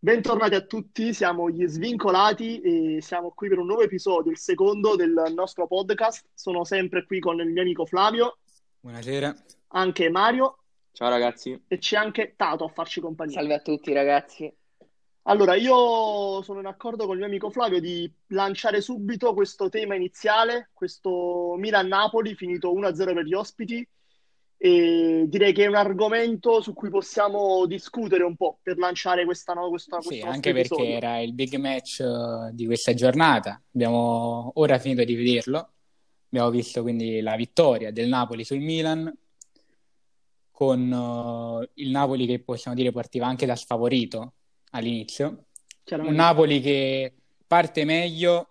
Bentornati a tutti, siamo gli Svincolati e siamo qui per un nuovo episodio, il secondo del nostro podcast. Sono sempre qui con il mio amico Flavio. Buonasera. Anche Mario. Ciao ragazzi. E c'è anche Tato a farci compagnia. Salve a tutti ragazzi. Allora, io sono in accordo con il mio amico Flavio di lanciare subito questo tema iniziale, questo Milan-Napoli finito 1-0 per gli ospiti e direi che è un argomento su cui possiamo discutere un po' per lanciare questa, no, questa, sì, anche perché episodio. era il big match uh, di questa giornata. Abbiamo ora finito di vederlo. Abbiamo visto quindi la vittoria del Napoli sul Milan con uh, il Napoli che possiamo dire partiva anche da sfavorito all'inizio. Un Napoli che parte meglio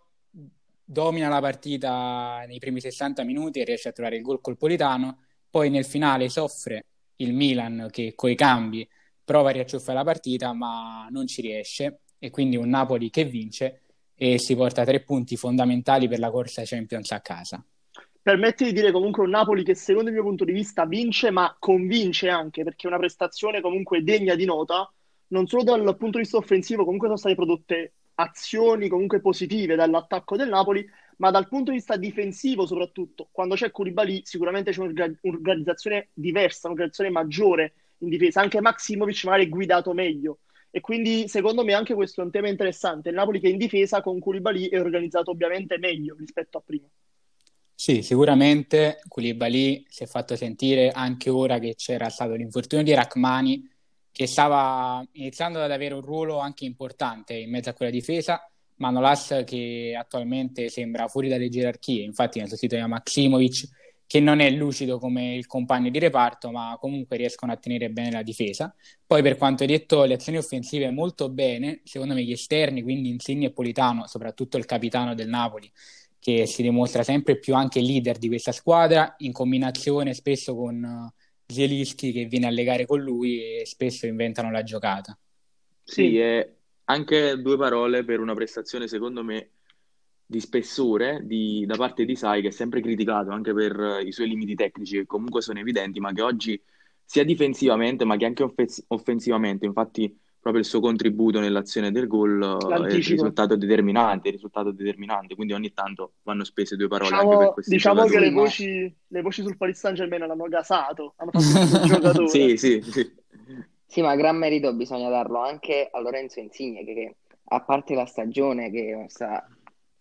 domina la partita nei primi 60 minuti e riesce a trovare il gol colpolitano poi nel finale soffre il Milan che coi cambi prova a riacciuffare la partita ma non ci riesce e quindi un Napoli che vince e si porta tre punti fondamentali per la corsa Champions a casa. Permette di dire comunque un Napoli che secondo il mio punto di vista vince ma convince anche perché è una prestazione comunque degna di nota, non solo dal punto di vista offensivo, comunque sono state prodotte azioni comunque positive dall'attacco del Napoli, ma dal punto di vista difensivo soprattutto, quando c'è Koulibaly sicuramente c'è un'organizzazione diversa, un'organizzazione maggiore in difesa, anche Maximovic magari è guidato meglio. E quindi secondo me anche questo è un tema interessante. Il Napoli che in difesa con Koulibaly è organizzato ovviamente meglio rispetto a prima. Sì, sicuramente Koulibaly si è fatto sentire anche ora che c'era stato l'infortunio di Rachmani, che stava iniziando ad avere un ruolo anche importante in mezzo a quella difesa Manolas che attualmente sembra fuori dalle gerarchie, infatti nel sostituto Maximovic che non è lucido come il compagno di reparto, ma comunque riescono a tenere bene la difesa. Poi per quanto hai detto le azioni offensive molto bene, secondo me gli esterni, quindi Insigne e Politano, soprattutto il capitano del Napoli, che si dimostra sempre più anche leader di questa squadra, in combinazione spesso con Zielinski che viene a legare con lui e spesso inventano la giocata. Sì, è anche due parole per una prestazione, secondo me, di spessore di, da parte di Sai, che è sempre criticato anche per i suoi limiti tecnici, che comunque sono evidenti, ma che oggi sia difensivamente, ma che anche off- offensivamente, infatti proprio il suo contributo nell'azione del gol L'anticipo. è il risultato determinante, il risultato determinante, quindi ogni tanto vanno spese due parole diciamo, anche per questi Diciamo che le voci, le voci sul Paris Saint Germain l'hanno gasato, hanno fatto un giocatore. sì, sì, sì. Sì, ma gran merito bisogna darlo anche a Lorenzo Insigne, che, che a parte la stagione, che sta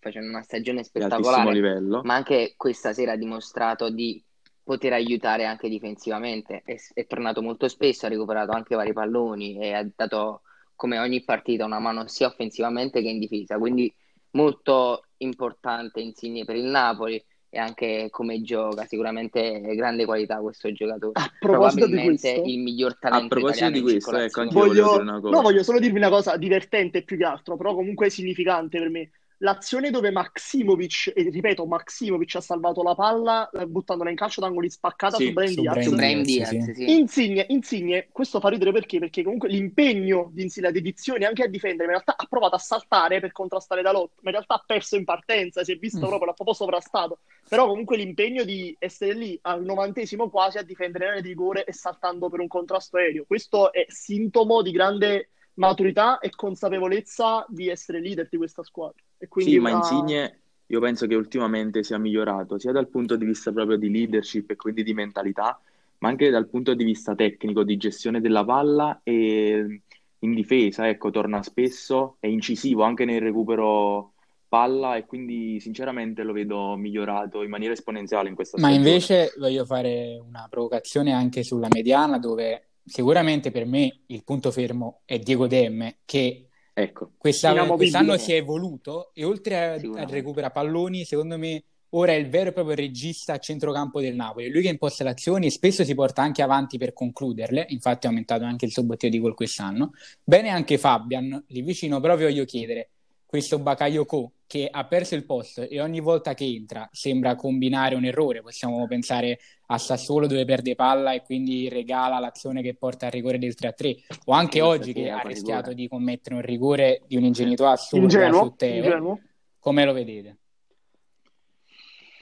facendo una stagione spettacolare, ma anche questa sera ha dimostrato di poter aiutare anche difensivamente. È, è, tornato molto spesso, ha recuperato anche vari palloni e ha dato come ogni partita una mano sia offensivamente che in difesa. Quindi molto importante Insigne per il Napoli e anche come gioca, sicuramente grande qualità questo giocatore. A proposito di questo, il miglior talento A proposito di questo, ecco, voglio, voglio, no, voglio solo dirvi una cosa divertente più che altro, però comunque significante per me l'azione dove Maximovic, e ripeto, Maximovic ha salvato la palla eh, buttandola in calcio d'angoli spaccata sì, su Brian Diaz. Su Brian Diaz sì, sì. Insigne, Insigne, questo fa ridere perché? Perché comunque l'impegno di Insigne, la dedizione anche a difendere, in realtà ha provato a saltare per contrastare la lotta, ma in realtà ha perso in partenza, si è visto mm. proprio, l'ha proprio sovrastato. Però comunque l'impegno di essere lì al novantesimo quasi a difendere l'area di rigore e saltando per un contrasto aereo. Questo è sintomo di grande maturità e consapevolezza di essere leader di questa squadra. sì, una... ma Insigne io penso che ultimamente sia migliorato sia dal punto di vista proprio di leadership e quindi di mentalità, ma anche dal punto di vista tecnico, di gestione della palla e in difesa, ecco, torna spesso, è incisivo anche nel recupero palla e quindi sinceramente lo vedo migliorato in maniera esponenziale in questa stagione. Ma invece voglio fare una provocazione anche sulla mediana dove sicuramente per me il punto fermo è Diego Demme che ecco. quest'anno, quest'anno si è evoluto e oltre a, a recuperare palloni, secondo me ora è il vero e proprio regista a centrocampo del Napoli. Lui che imposta le azioni e spesso si porta anche avanti per concluderle. Infatti, ha aumentato anche il suo bottino di gol quest'anno. Bene anche Fabian, lì vicino, proprio voglio chiedere: questo Bakayoko che ha perso il posto e ogni volta che entra sembra combinare un errore. Possiamo pensare a Sassuolo dove perde palla e quindi regala l'azione che porta al rigore del 3-3 o anche oggi che ha rischiato di commettere un rigore di un'ingenuità assurda ingenuo, su Teo. Ingenuo. Come lo vedete?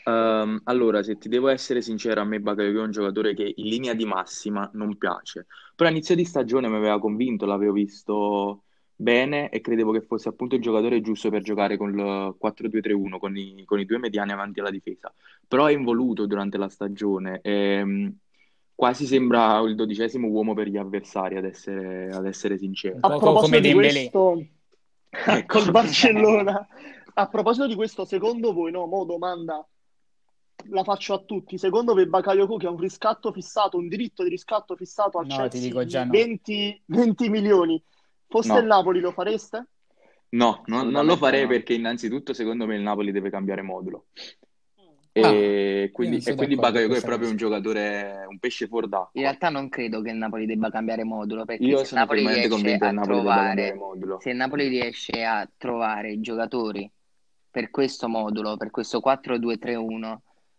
Um, allora, se ti devo essere sincero, a me Bakayoko è un giocatore che in linea di massima non piace. Però all'inizio di stagione mi aveva convinto, l'avevo visto bene e credevo che fosse appunto il giocatore giusto per giocare con il 4-2-3-1, con i, con i due mediani avanti alla difesa. Però è involuto durante la stagione e quasi sembra il dodicesimo uomo per gli avversari, ad essere, ad essere sincero. A proposito di questo, ecco. col Barcellona, a proposito di questo, secondo voi, no, mo domanda la faccio a tutti. Secondo voi Bakayoko che ha un riscatto fissato, un diritto di riscatto fissato al no, Chelsea ti dico già no. 20, 20 milioni, fosse no. il Napoli lo fareste? No, non, non lo farei no. perché innanzitutto secondo me il Napoli deve cambiare modulo. E ah, quindi, e quindi Bakayoko è proprio un giocatore, un pesce fuor d'acqua. In realtà non credo che il Napoli debba cambiare modulo perché io se Napoli riesce a trovare, se il Napoli riesce a trovare giocatori per questo modulo, per questo 4-2-3-1,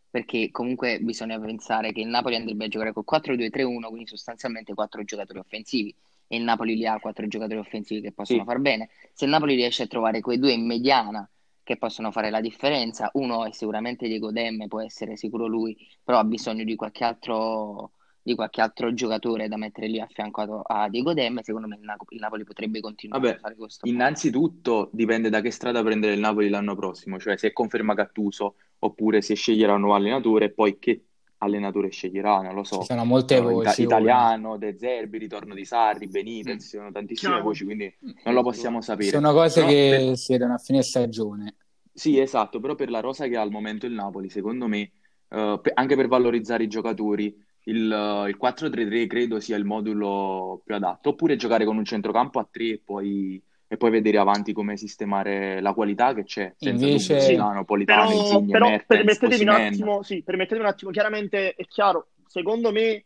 perché comunque bisogna pensare che il Napoli andrebbe a giocare col 4-2-3-1, quindi sostanzialmente quattro giocatori offensivi e il Napoli li ha quattro giocatori offensivi che possono sì. far bene. Se il Napoli riesce a trovare quei due in mediana che possono fare la differenza, uno è sicuramente Diego Demme, può essere sicuro lui, però ha bisogno di qualche altro di qualche altro giocatore da mettere lì a fianco a Diego Demme, secondo me il, Napo- il Napoli potrebbe continuare Vabbè, a fare questo. Innanzitutto dipende da che strada prendere il Napoli l'anno prossimo, cioè se conferma Gattuso oppure se sceglierà un nuovo allenatore e poi che allenatore sceglierà, non lo so. Ci sono molte voci. Italiano, De Zerbi, ritorno di Sarri, Benitez, mm. ci sono tantissime Chiaro. voci, quindi non lo possiamo sapere. Sono cose però che per... si vedono a fine stagione. Sì, esatto, però per la rosa che ha al momento il Napoli, secondo me, uh, anche per valorizzare i giocatori, il, il 4-3-3 credo sia il modulo più adatto, oppure giocare con un centrocampo a 3 e poi e poi vedere avanti come sistemare la qualità che c'è senza Invece... dubbio Milano, Politano, però, Insigne, però Mertens, permettetemi un attimo, sì, permettetemi un attimo, chiaramente è chiaro, secondo me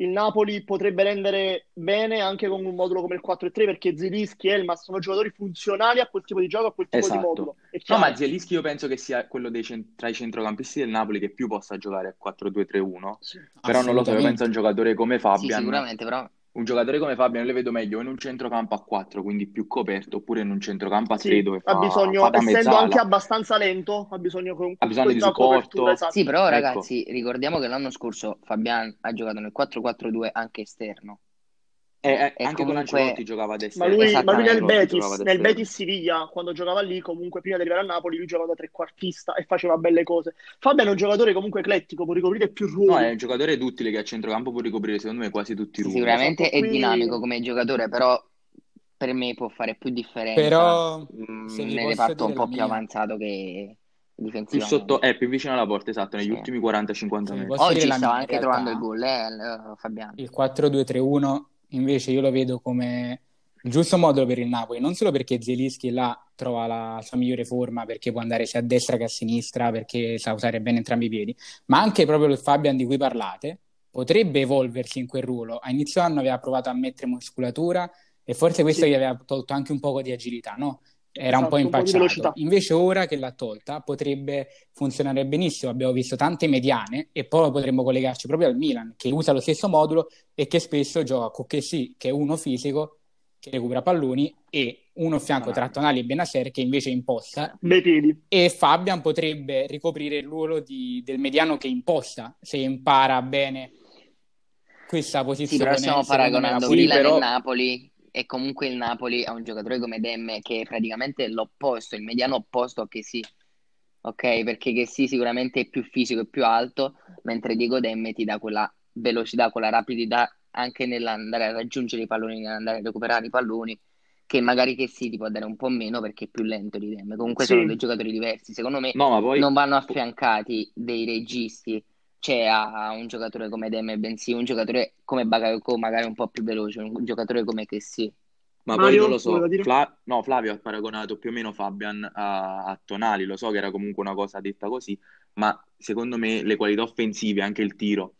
il Napoli potrebbe rendere bene anche con un modulo come il 4-3 perché Zelischi e Elmas sono giocatori funzionali a quel tipo di gioco, a quel tipo esatto. di modulo. No, ma Zelischi io penso che sia quello cent- tra i centrocampisti del Napoli che più possa giocare a 4-2-3-1, sì. però non lo so, io penso a un giocatore come Fabian. Sì, sicuramente, però un giocatore come Fabian le vedo meglio in un centrocampo a 4, quindi più coperto, oppure in un centrocampo a 3 sì, dove fa, ha bisogno, fa essendo mezzala. anche abbastanza lento, ha bisogno, ha bisogno di supporto. Esatto. Sì, però ecco. ragazzi, ricordiamo che l'anno scorso Fabian ha giocato nel 4-4-2 anche esterno. Eh, eh, e, anche comunque... con Ancelotti giocava a destra. Ma lui, ma lui nel Betis, nel Betis Siviglia, quando giocava lì, comunque prima di arrivare a Napoli, lui giocava da trequartista e faceva belle cose. Fabian è un giocatore comunque eclettico, può ricoprire più ruoli. No, è un giocatore duttile che a centrocampo può ricoprire, secondo me, quasi tutti i ruoli. Sicuramente esatto, è qui... dinamico come giocatore, però per me può fare più differenza però, mh, nel reparto un po' più mia... avanzato che più sotto, eh, più vicino alla porta, esatto, negli sì. ultimi 40-50 sì, metri. Oggi sta anche trovando il gol, eh, Fabiano. Il 4-2-3-1 invece io lo vedo come il giusto modulo per il Napoli, non solo perché Zelischi là trova la sua migliore forma, perché può andare sia a destra che a sinistra, perché sa usare bene entrambi i piedi, ma anche proprio il Fabian di cui parlate potrebbe evolversi in quel ruolo. A inizio anno aveva provato a mettere muscolatura e forse questo gli aveva tolto anche un po' di agilità, no? Era esatto, un po' impacciato. Un po Invece ora che l'ha tolta potrebbe funzionare benissimo. Abbiamo visto tante mediane e poi potremmo collegarci proprio al Milan che usa lo stesso modulo e che spesso gioca con Chessy che è uno fisico che recupera palloni e uno fianco tra Tonali e Benacer che invece imposta e Fabian potrebbe ricoprire il ruolo di, del mediano che imposta se impara bene questa posizione. Sì, però stiamo paragonando Milan però... e Napoli e comunque il Napoli ha un giocatore come Demme che è praticamente l'opposto, il mediano opposto a che sì. Ok, perché che sì sicuramente è più fisico e più alto, mentre Diego Demme ti dà quella velocità, quella rapidità anche nell'andare a raggiungere i palloni, nell'andare a recuperare i palloni, che magari che sì ti può dare un po' meno perché è più lento di Demme. Comunque sì. sono due giocatori diversi. Secondo me no, poi... non vanno affiancati dei registi c'è a un giocatore come Demme, bensì un giocatore come Bakayoko magari un po' più veloce, un giocatore come che sì. Ma Mario, poi non lo so, Fla... no, Flavio ha paragonato più o meno Fabian a... a, Tonali, lo so che era comunque una cosa detta così, ma secondo me le qualità offensive, anche il tiro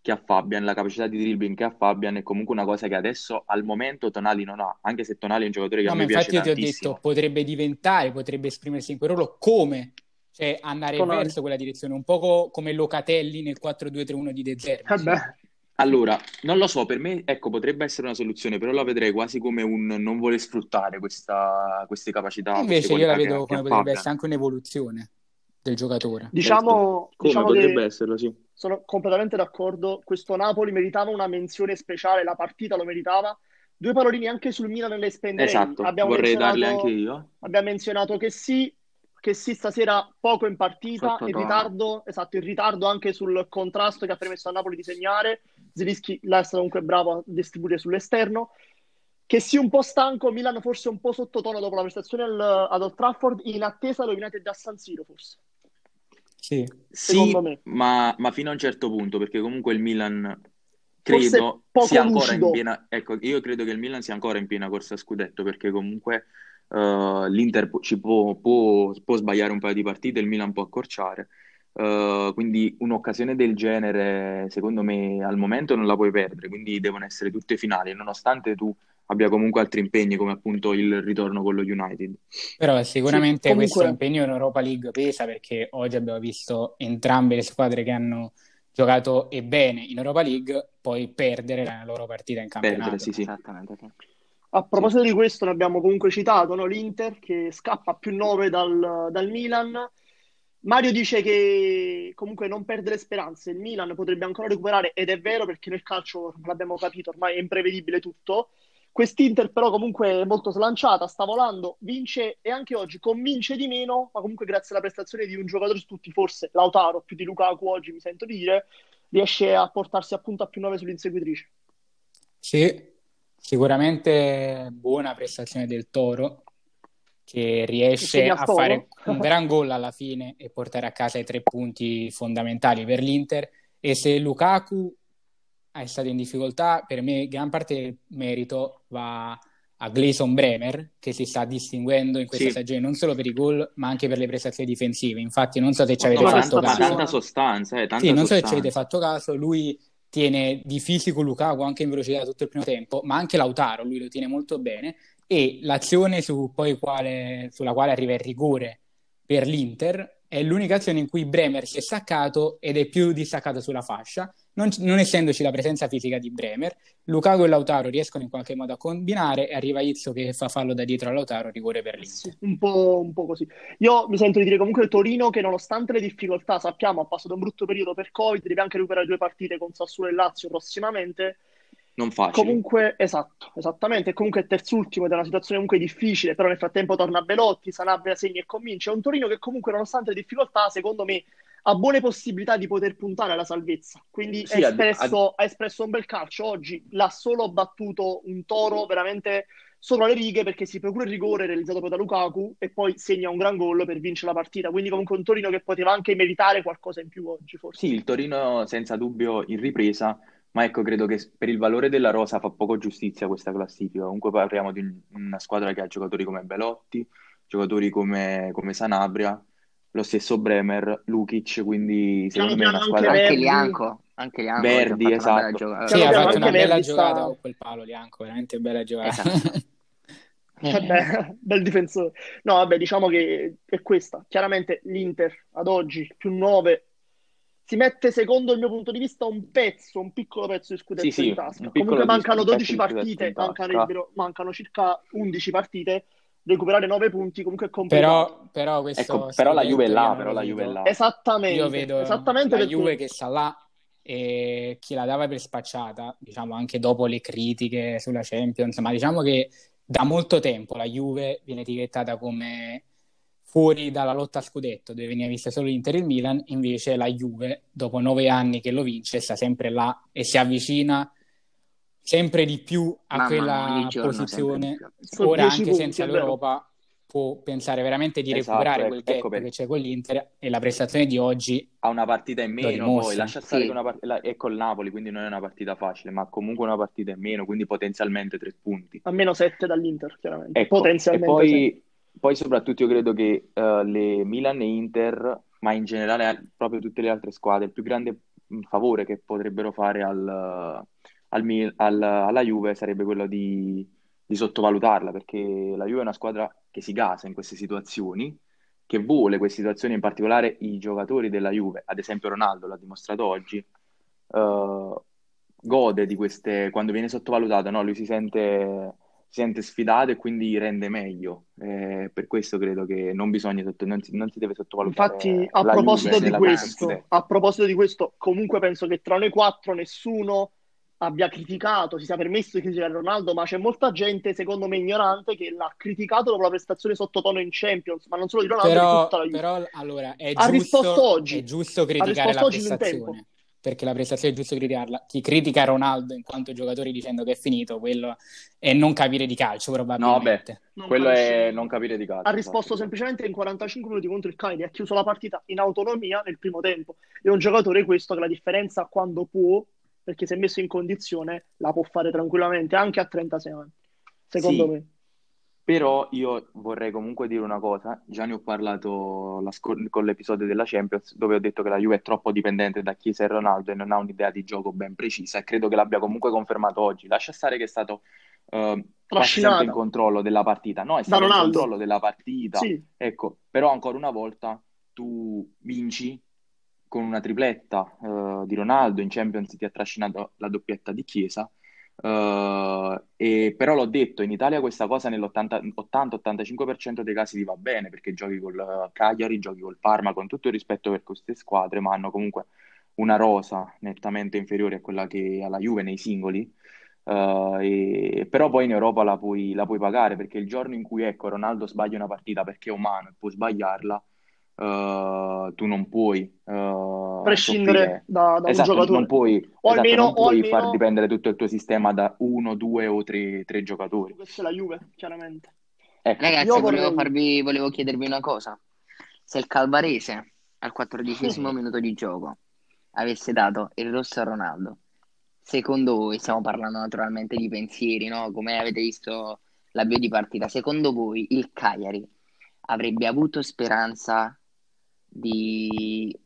che ha Fabian, la capacità di dribbling che ha Fabian è comunque una cosa che adesso al momento Tonali non ha, anche se Tonali è un giocatore che no, a me piace infatti io ti ho detto, potrebbe diventare, potrebbe esprimersi in quel ruolo come cioè andare Tonali. verso quella direzione, un po' come Locatelli nel 4-2-3-1 di De Zerbi. Eh allora, non lo so, per me ecco, potrebbe essere una soluzione, però la vedrei quasi come un non voler sfruttare questa, queste capacità. Invece io la vedo come potrebbe essere anche un'evoluzione del giocatore. Diciamo, come diciamo potrebbe esserlo, sì. Sono completamente d'accordo. Questo Napoli meritava una menzione speciale, la partita lo meritava, due paroline anche sul Milan nelle spenderei. Esatto, abbiamo vorrei darle anche io. Abbiamo menzionato che sì, che sì, stasera poco in partita, il ritardo, esatto, il ritardo anche sul contrasto che ha permesso a Napoli di segnare. Zilischi là è stato comunque bravo a distribuire sull'esterno. Che sia un po' stanco, Milan forse un po' sottotono dopo la prestazione al, ad Old Trafford, in attesa lo United da San Siro forse. Sì, sì ma, ma, fino a un certo punto, perché comunque il Milan credo sia ancora lucido. in piena... Ecco, io credo che il Milan sia ancora in piena corsa a scudetto, perché comunque uh, l'Inter ci può, può, può, sbagliare un paio di partite, il Milan può accorciare. Uh, quindi un'occasione del genere, secondo me, al momento non la puoi perdere, quindi devono essere tutte finali, nonostante tu abbia comunque altri impegni come appunto il ritorno con lo United. Però sicuramente sì, comunque... questo impegno in Europa League pesa perché oggi abbiamo visto entrambe le squadre che hanno giocato e bene in Europa League, poi perdere la loro partita in campionato. Perdere, sì, sì. Esattamente. A proposito sì. di questo, ne abbiamo comunque citato no? l'Inter che scappa più 9 dal, dal Milan. Mario dice che comunque non perdere speranze, il Milan potrebbe ancora recuperare ed è vero perché nel calcio l'abbiamo capito, ormai è imprevedibile tutto. Quest'Inter però comunque è molto slanciata, sta volando, vince e anche oggi convince di meno, ma comunque grazie alla prestazione di un giocatore su tutti, forse Lautaro più di Lukaku oggi mi sento dire, riesce a portarsi appunto a più 9 sull'inseguitrice. Sì, sicuramente buona prestazione del Toro che riesce a fare un gran gol alla fine e portare a casa i tre punti fondamentali per l'Inter e se Lukaku è stato in difficoltà, per me gran parte del merito va a Gleison Bremer, che si sta distinguendo in questa sì. stagione non solo per i gol, ma anche per le prestazioni difensive. Infatti, non so se ci avete no, fatto tanta, caso. Tanta sostanza, eh, tanta sì, non sostanza. so se ci avete fatto caso. Lui tiene di fisico Lukaku anche in velocità tutto il primo tempo, ma anche Lautaro, lui lo tiene molto bene. E l'azione su quale, sulla quale arriva il rigore per l'Inter è l'unica azione in cui Bremer si è staccato ed è più distaccato sulla fascia non, non, essendoci la presenza fisica di Bremer, Lukaku e Lautaro riescono in qualche modo a combinare e arriva Izzo che fa fallo da dietro a Lautaro, rigore per l'Inter. Un, po', un po' così. Io mi sento di dire comunque Torino che nonostante le difficoltà, sappiamo, ha passato un brutto periodo per Covid, deve anche recuperare due partite con Sassuolo e Lazio prossimamente. Non facile. Comunque, esatto, esattamente. Comunque è terzultimo ed è una situazione comunque difficile, però nel frattempo torna Belotti, Sanabria segna e convince. È un Torino che comunque nonostante le difficoltà, secondo me ha buone possibilità di poter puntare alla salvezza. Quindi sì, ha, espresso, ad... ha, espresso, un bel calcio. Oggi l'ha solo battuto un toro veramente sopra le righe perché si procura il rigore realizzato poi da Lukaku e poi segna un gran gol per vincere la partita. Quindi comunque un Torino che poteva anche meritare qualcosa in più oggi, forse. Sì, il Torino senza dubbio in ripresa, ma ecco, credo che per il valore della rosa fa poco giustizia questa classifica. Comunque parliamo di una squadra che ha giocatori come Belotti, giocatori come, come Sanabria, lo stesso Bremer, Lukic, quindi secondo me è una squadra... Anche Lianco, anche Lianco. Verdi, esatto. Sì, ha fatto una bella giocata con quel palo Lianco, veramente bella giocata. Esatto. Vabbè, bel difensore. No, vabbè, diciamo che è questa. Chiaramente l'Inter ad oggi più 9 si mette secondo il mio punto di vista un pezzo, un piccolo pezzo di scudetto sì, in tasca. Comunque mancano 12 partite, mancano, mancano circa 11 partite recuperare 9 punti comunque è complicato. Però, però, ecco, però la Juve è là, però la Juve è là. Esattamente. Io vedo esattamente la Juve che sta là e chi la dava per spacciata, diciamo anche dopo le critiche sulla Champions, ma diciamo che da molto tempo la Juve viene etichettata come fuori dalla lotta a scudetto, dove veniva vista solo l'Inter e il Milan, invece la Juve, dopo nove anni che lo vince, sta sempre là e si avvicina sempre di più a Mamma quella posizione. Ora anche punti, senza l'Europa può pensare veramente di esatto, recuperare quel ecco per... che c'è con l'Inter e la prestazione di oggi ha una partita in meno poi lascia stare sì. che una part... è col Napoli quindi non è una partita facile ma comunque una partita in meno quindi potenzialmente tre punti. A meno sette dall'Inter chiaramente. Ecco, potenzialmente e poi, poi, soprattutto io credo che uh, le Milan e Inter ma in generale proprio tutte le altre squadre il più grande favore che potrebbero fare al al, al, alla Juve sarebbe quello di, di, sottovalutarla, perché la Juve è una squadra che si gasa in queste situazioni, che vuole queste situazioni, in particolare i giocatori della Juve, ad esempio Ronaldo l'ha dimostrato oggi, uh, gode di queste, quando viene sottovalutato, no? lui si sente, si sente sfidato e quindi rende meglio. Eh, per questo credo che non bisogna, non si, non si deve sottovalutare. Infatti, a proposito, questo, a proposito di questo, comunque penso che tra noi quattro nessuno abbia criticato, si sia permesso di criticare Ronaldo, ma c'è molta gente, secondo me, ignorante che l'ha criticato dopo la prestazione sottotono in Champions, ma non solo di Ronaldo, però, tutta la Juve. Però, allora, è ha giusto, oggi. È giusto criticare la prestazione perché la prestazione è giusto criticarla. Chi critica Ronaldo in quanto giocatore dicendo che è finito, quello è non capire di calcio, probabilmente. No, beh, quello capisce. è non capire di calcio. Ha risposto semplicemente in 45 minuti contro il Cagliari, ha chiuso la partita in autonomia nel primo tempo. È un giocatore questo che la differenza quando può, perché se messo in condizione, la può fare tranquillamente anche a 36 anni, secondo sì. me. Però io vorrei comunque dire una cosa, già ne ho parlato la scor- con l'episodio della Champions dove ho detto che la Juve è troppo dipendente da Chiesa e Ronaldo e non ha un'idea di gioco ben precisa e credo che l'abbia comunque confermato oggi. Lascia stare che è stato quasi sempre in controllo della partita. No, è stato in controllo della partita. Sì. Ecco, però ancora una volta tu vinci con una tripletta uh, di Ronaldo, in Champions ti ha trascinato la doppietta di Chiesa Uh, e, però l'ho detto, in Italia questa cosa nell'80-85% dei casi ti va bene perché giochi col Cagliari, giochi col Parma, con tutto il rispetto per queste squadre, ma hanno comunque una rosa nettamente inferiore a quella che ha la Juve nei singoli. Uh, e, però poi in Europa la puoi, la puoi, pagare perché il giorno in cui ecco, Ronaldo sbaglia una partita perché è umano e può sbagliarla, uh, tu non puoi uh, prescindere da, da esatto, un giocatore. Non puoi, o esatto, almeno, non puoi almeno... far dipendere tutto il tuo sistema da uno, due o tre, tre giocatori. Questa è la Juve, chiaramente. Ecco. Ragazzi, Io volevo, vorrei... farvi, volevo chiedervi una cosa. Se il Calvarese al quattordicesimo minuto di gioco avesse dato il rosso a Ronaldo, secondo voi, stiamo parlando naturalmente di pensieri, no? come avete visto l'avvio di partita, secondo voi il Cagliari avrebbe avuto speranza di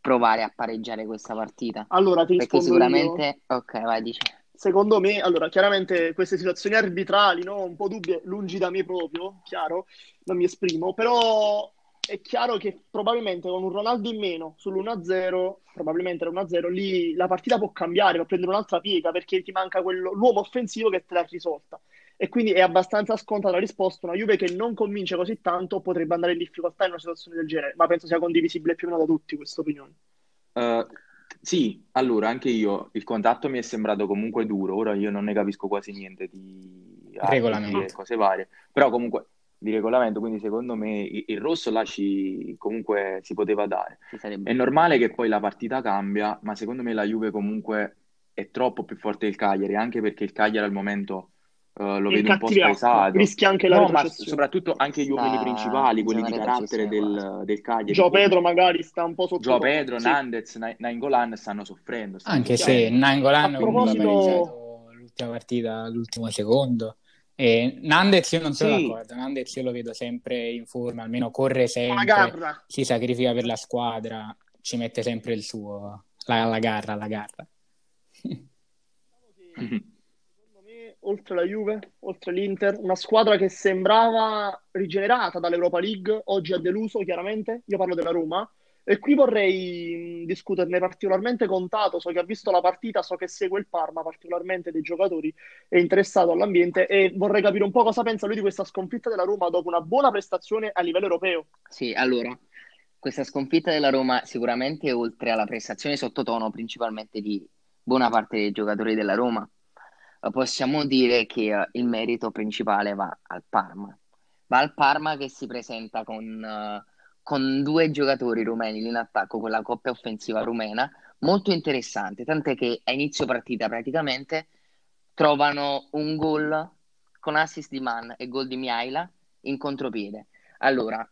provare a pareggiare questa partita? Allora, ti Perché sicuramente... Io. Ok, vai, dice. Secondo me, allora, chiaramente queste situazioni arbitrali, no? Un po' dubbie, lungi da me proprio, chiaro, non mi esprimo, però è chiaro che probabilmente con un Ronaldo in meno sull'1-0, probabilmente l'1-0, lì la partita può cambiare, può prendere un'altra piega perché ti manca quello, l'uomo offensivo che te l'ha risolta e quindi è abbastanza scontata la risposta. Una Juve che non convince così tanto potrebbe andare in difficoltà in una situazione del genere, ma penso sia condivisibile più o meno da tutti questa opinione. Uh, sì, allora anche io il contatto mi è sembrato comunque duro, ora io non ne capisco quasi niente di regolamento e cose varie, però comunque di regolamento, quindi secondo me il, il rosso là ci, comunque si poteva dare. È normale che poi la partita cambia, ma secondo me la Juve comunque è troppo più forte del Cagliari, anche perché il Cagliari al momento Uh, lo vedo un po' spaesato. Rischia anche la no, ma soprattutto anche gli uomini principali, quelli di carattere del, del Cagliari. Gio Pedro magari sta un po' sotto. Gio Pedro, sì. Nandez, Nainggolan stanno soffrendo. Stanno anche se Nainggolan proposito... l'ultima partita all'ultimo secondo. E Nandez io non sono sì. d'accordo, Nandez io lo vedo sempre in forma, almeno corre sempre, si sacrifica per la squadra, ci mette sempre il suo, la, la garra, la garra. oltre la Juve, oltre l'Inter, una squadra che sembrava rigenerata dall'Europa League, oggi ha deluso chiaramente, io parlo della Roma, e qui vorrei discuterne particolarmente con Tato, so che ha visto la partita, so che segue il Parma particolarmente dei giocatori, è interessato all'ambiente e vorrei capire un po' cosa pensa lui di questa sconfitta della Roma dopo una buona prestazione a livello europeo. Sì, allora, questa sconfitta della Roma sicuramente oltre alla prestazione sottotono principalmente di buona parte dei giocatori della Roma, possiamo dire che uh, il merito principale va al Parma. Va al Parma che si presenta con, uh, con due giocatori rumeni in attacco, con la coppia offensiva rumena, molto interessante, tant'è che a inizio partita praticamente trovano un gol con assist di Man e gol di Miaila in contropiede. Allora,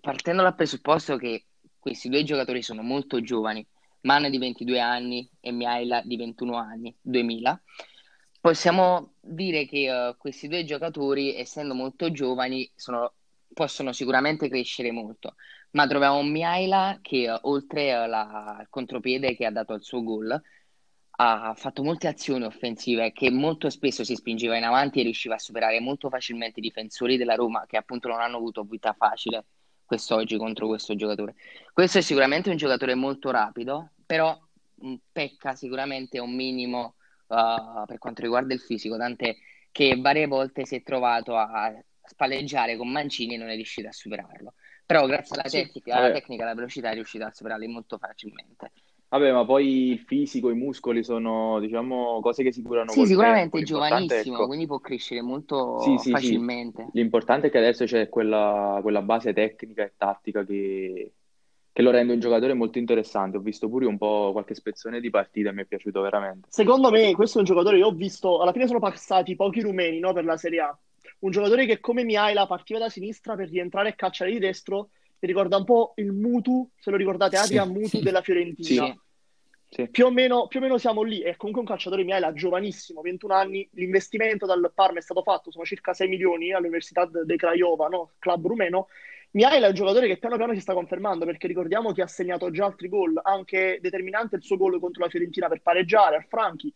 partendo dal presupposto che questi due giocatori sono molto giovani, Man di 22 anni e Miaila di 21 anni, 2000, Possiamo dire che uh, questi due giocatori, essendo molto giovani, sono, possono sicuramente crescere molto, ma troviamo Miaila che uh, oltre al contropiede che ha dato il suo gol, ha fatto molte azioni offensive che molto spesso si spingeva in avanti e riusciva a superare molto facilmente i difensori della Roma che appunto non hanno avuto vita facile quest'oggi contro questo giocatore. Questo è sicuramente un giocatore molto rapido, però mh, pecca sicuramente un minimo uh, per quanto riguarda il fisico, tant'è che varie volte si è trovato a spalleggiare con Mancini e non è riuscito a superarlo. Però grazie alla, tecnica, alla tecnica e alla velocità è riuscito a superarli molto facilmente. Vabbè, ma poi il fisico, i muscoli sono, diciamo, cose che si curano Sì, sicuramente è giovanissimo, ecco... quindi può crescere molto sì, sì, facilmente. Sì. L'importante è che adesso c'è quella, quella base tecnica e tattica che, che, lo rende un giocatore molto interessante. Ho visto pure un po' qualche spezzone di partita e mi è piaciuto veramente. Secondo me questo è un giocatore, io ho visto, alla fine sono passati pochi rumeni no, per la Serie A. Un giocatore che come Miaila partiva da sinistra per rientrare e cacciare di destro mi ricorda un po' il Mutu, se lo ricordate, Adrian sì, Mutu della Fiorentina. Sì. Sì. Più, o meno, più, o meno, siamo lì. È comunque un calciatore Miela giovanissimo, 21 anni. L'investimento dal Parma è stato fatto, sono circa 6 milioni all'Università de Craiova, no? club rumeno. Mihail è un giocatore che piano piano si sta confermando perché ricordiamo che ha segnato già altri gol, anche determinante il suo gol contro la Fiorentina per pareggiare al Franchi.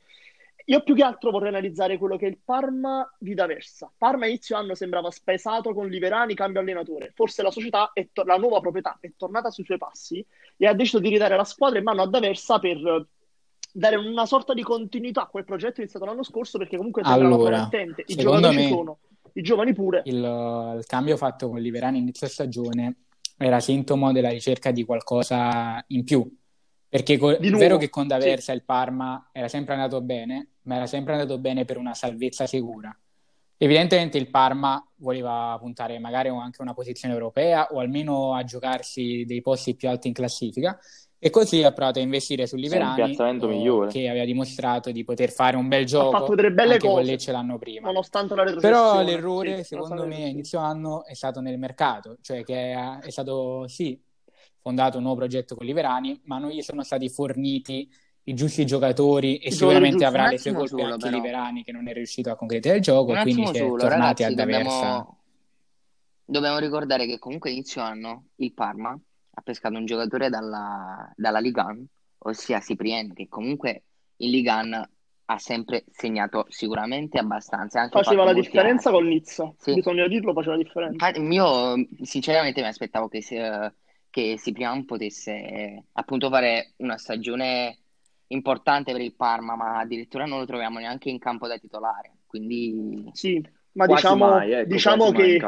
Io più che altro vorrei analizzare quello che è il Parma di D'Aversa. Parma inizio anno sembrava spesato con Liverani, cambio allenatore. Forse la società, to- la nuova proprietà, è tornata sui suoi passi e ha deciso di ridare la squadra in mano a D'Aversa per dare una sorta di continuità a quel progetto iniziato l'anno scorso perché comunque sembrava allora, promettente. I giovani me, ci sono, i giovani pure. Il, il cambio fatto con Liverani inizio stagione era sintomo della ricerca di qualcosa in più perché co- è vero che con D'Aversa sì. il Parma era sempre andato bene, ma era sempre andato bene per una salvezza sicura. Evidentemente il Parma voleva puntare magari anche a una posizione europea o almeno a giocarsi dei posti più alti in classifica e così ha provato a investire su Liverani eh, che aveva dimostrato di poter fare un bel gioco ha fatto delle belle anche cose con Lecce l'anno prima. nonostante la però l'errore sì, secondo me inizio anno è stato nel mercato cioè che è, è stato sì fondato un nuovo progetto con Liverani, ma non gli sono stati forniti i giusti giocatori e I sicuramente giusti. avrà le sue colpe solo, anche però. Liverani che non è riuscito a concretizzare il gioco, un quindi si è solo, tornati ragazzi, ad dobbiamo... dobbiamo ricordare che comunque inizio anno il Parma ha pescato un giocatore dalla, dalla Ligan, ossia Ciprien, che comunque in Ligan ha sempre segnato sicuramente abbastanza. Anche faceva la differenza con Nizza, sì. bisogna dirlo, faceva la differenza. Io sinceramente mi aspettavo che se, che Ciprian potesse appunto fare una stagione importante per il Parma, ma addirittura non lo troviamo neanche in campo da titolare. Quindi sì, ma diciamo, mai, ecco, diciamo, che,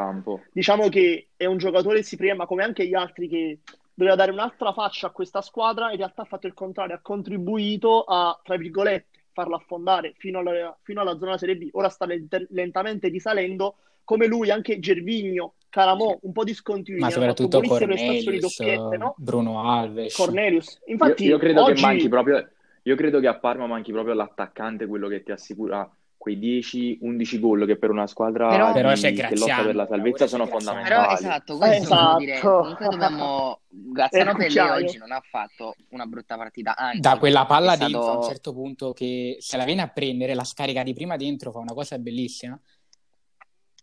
diciamo, che, è un giocatore ma come anche gli altri che doveva dare un'altra faccia a questa squadra, in realtà ha fatto il contrario, ha contribuito a, tra virgolette, farla affondare fino alla, fino alla zona Serie B. Ora sta lentamente risalendo, come lui anche Gervigno Calamò, un po' di scontinuità. Ma soprattutto Cornelius, no? Bruno Alves. Cornelius. Infatti, io, io credo oggi... che manchi proprio... Io credo che a Parma manchi proprio l'attaccante, quello che ti assicura quei 10-11 gol che per una squadra però, di, però che lotta per la salvezza sono fondamentali. Però esatto, questo esatto. dire, comunque dobbiamo Graziano Pelé oggi non ha fatto una brutta partita, anzi, da quella palla stato... a un certo punto che se la viene a prendere, la scarica di prima dentro fa una cosa bellissima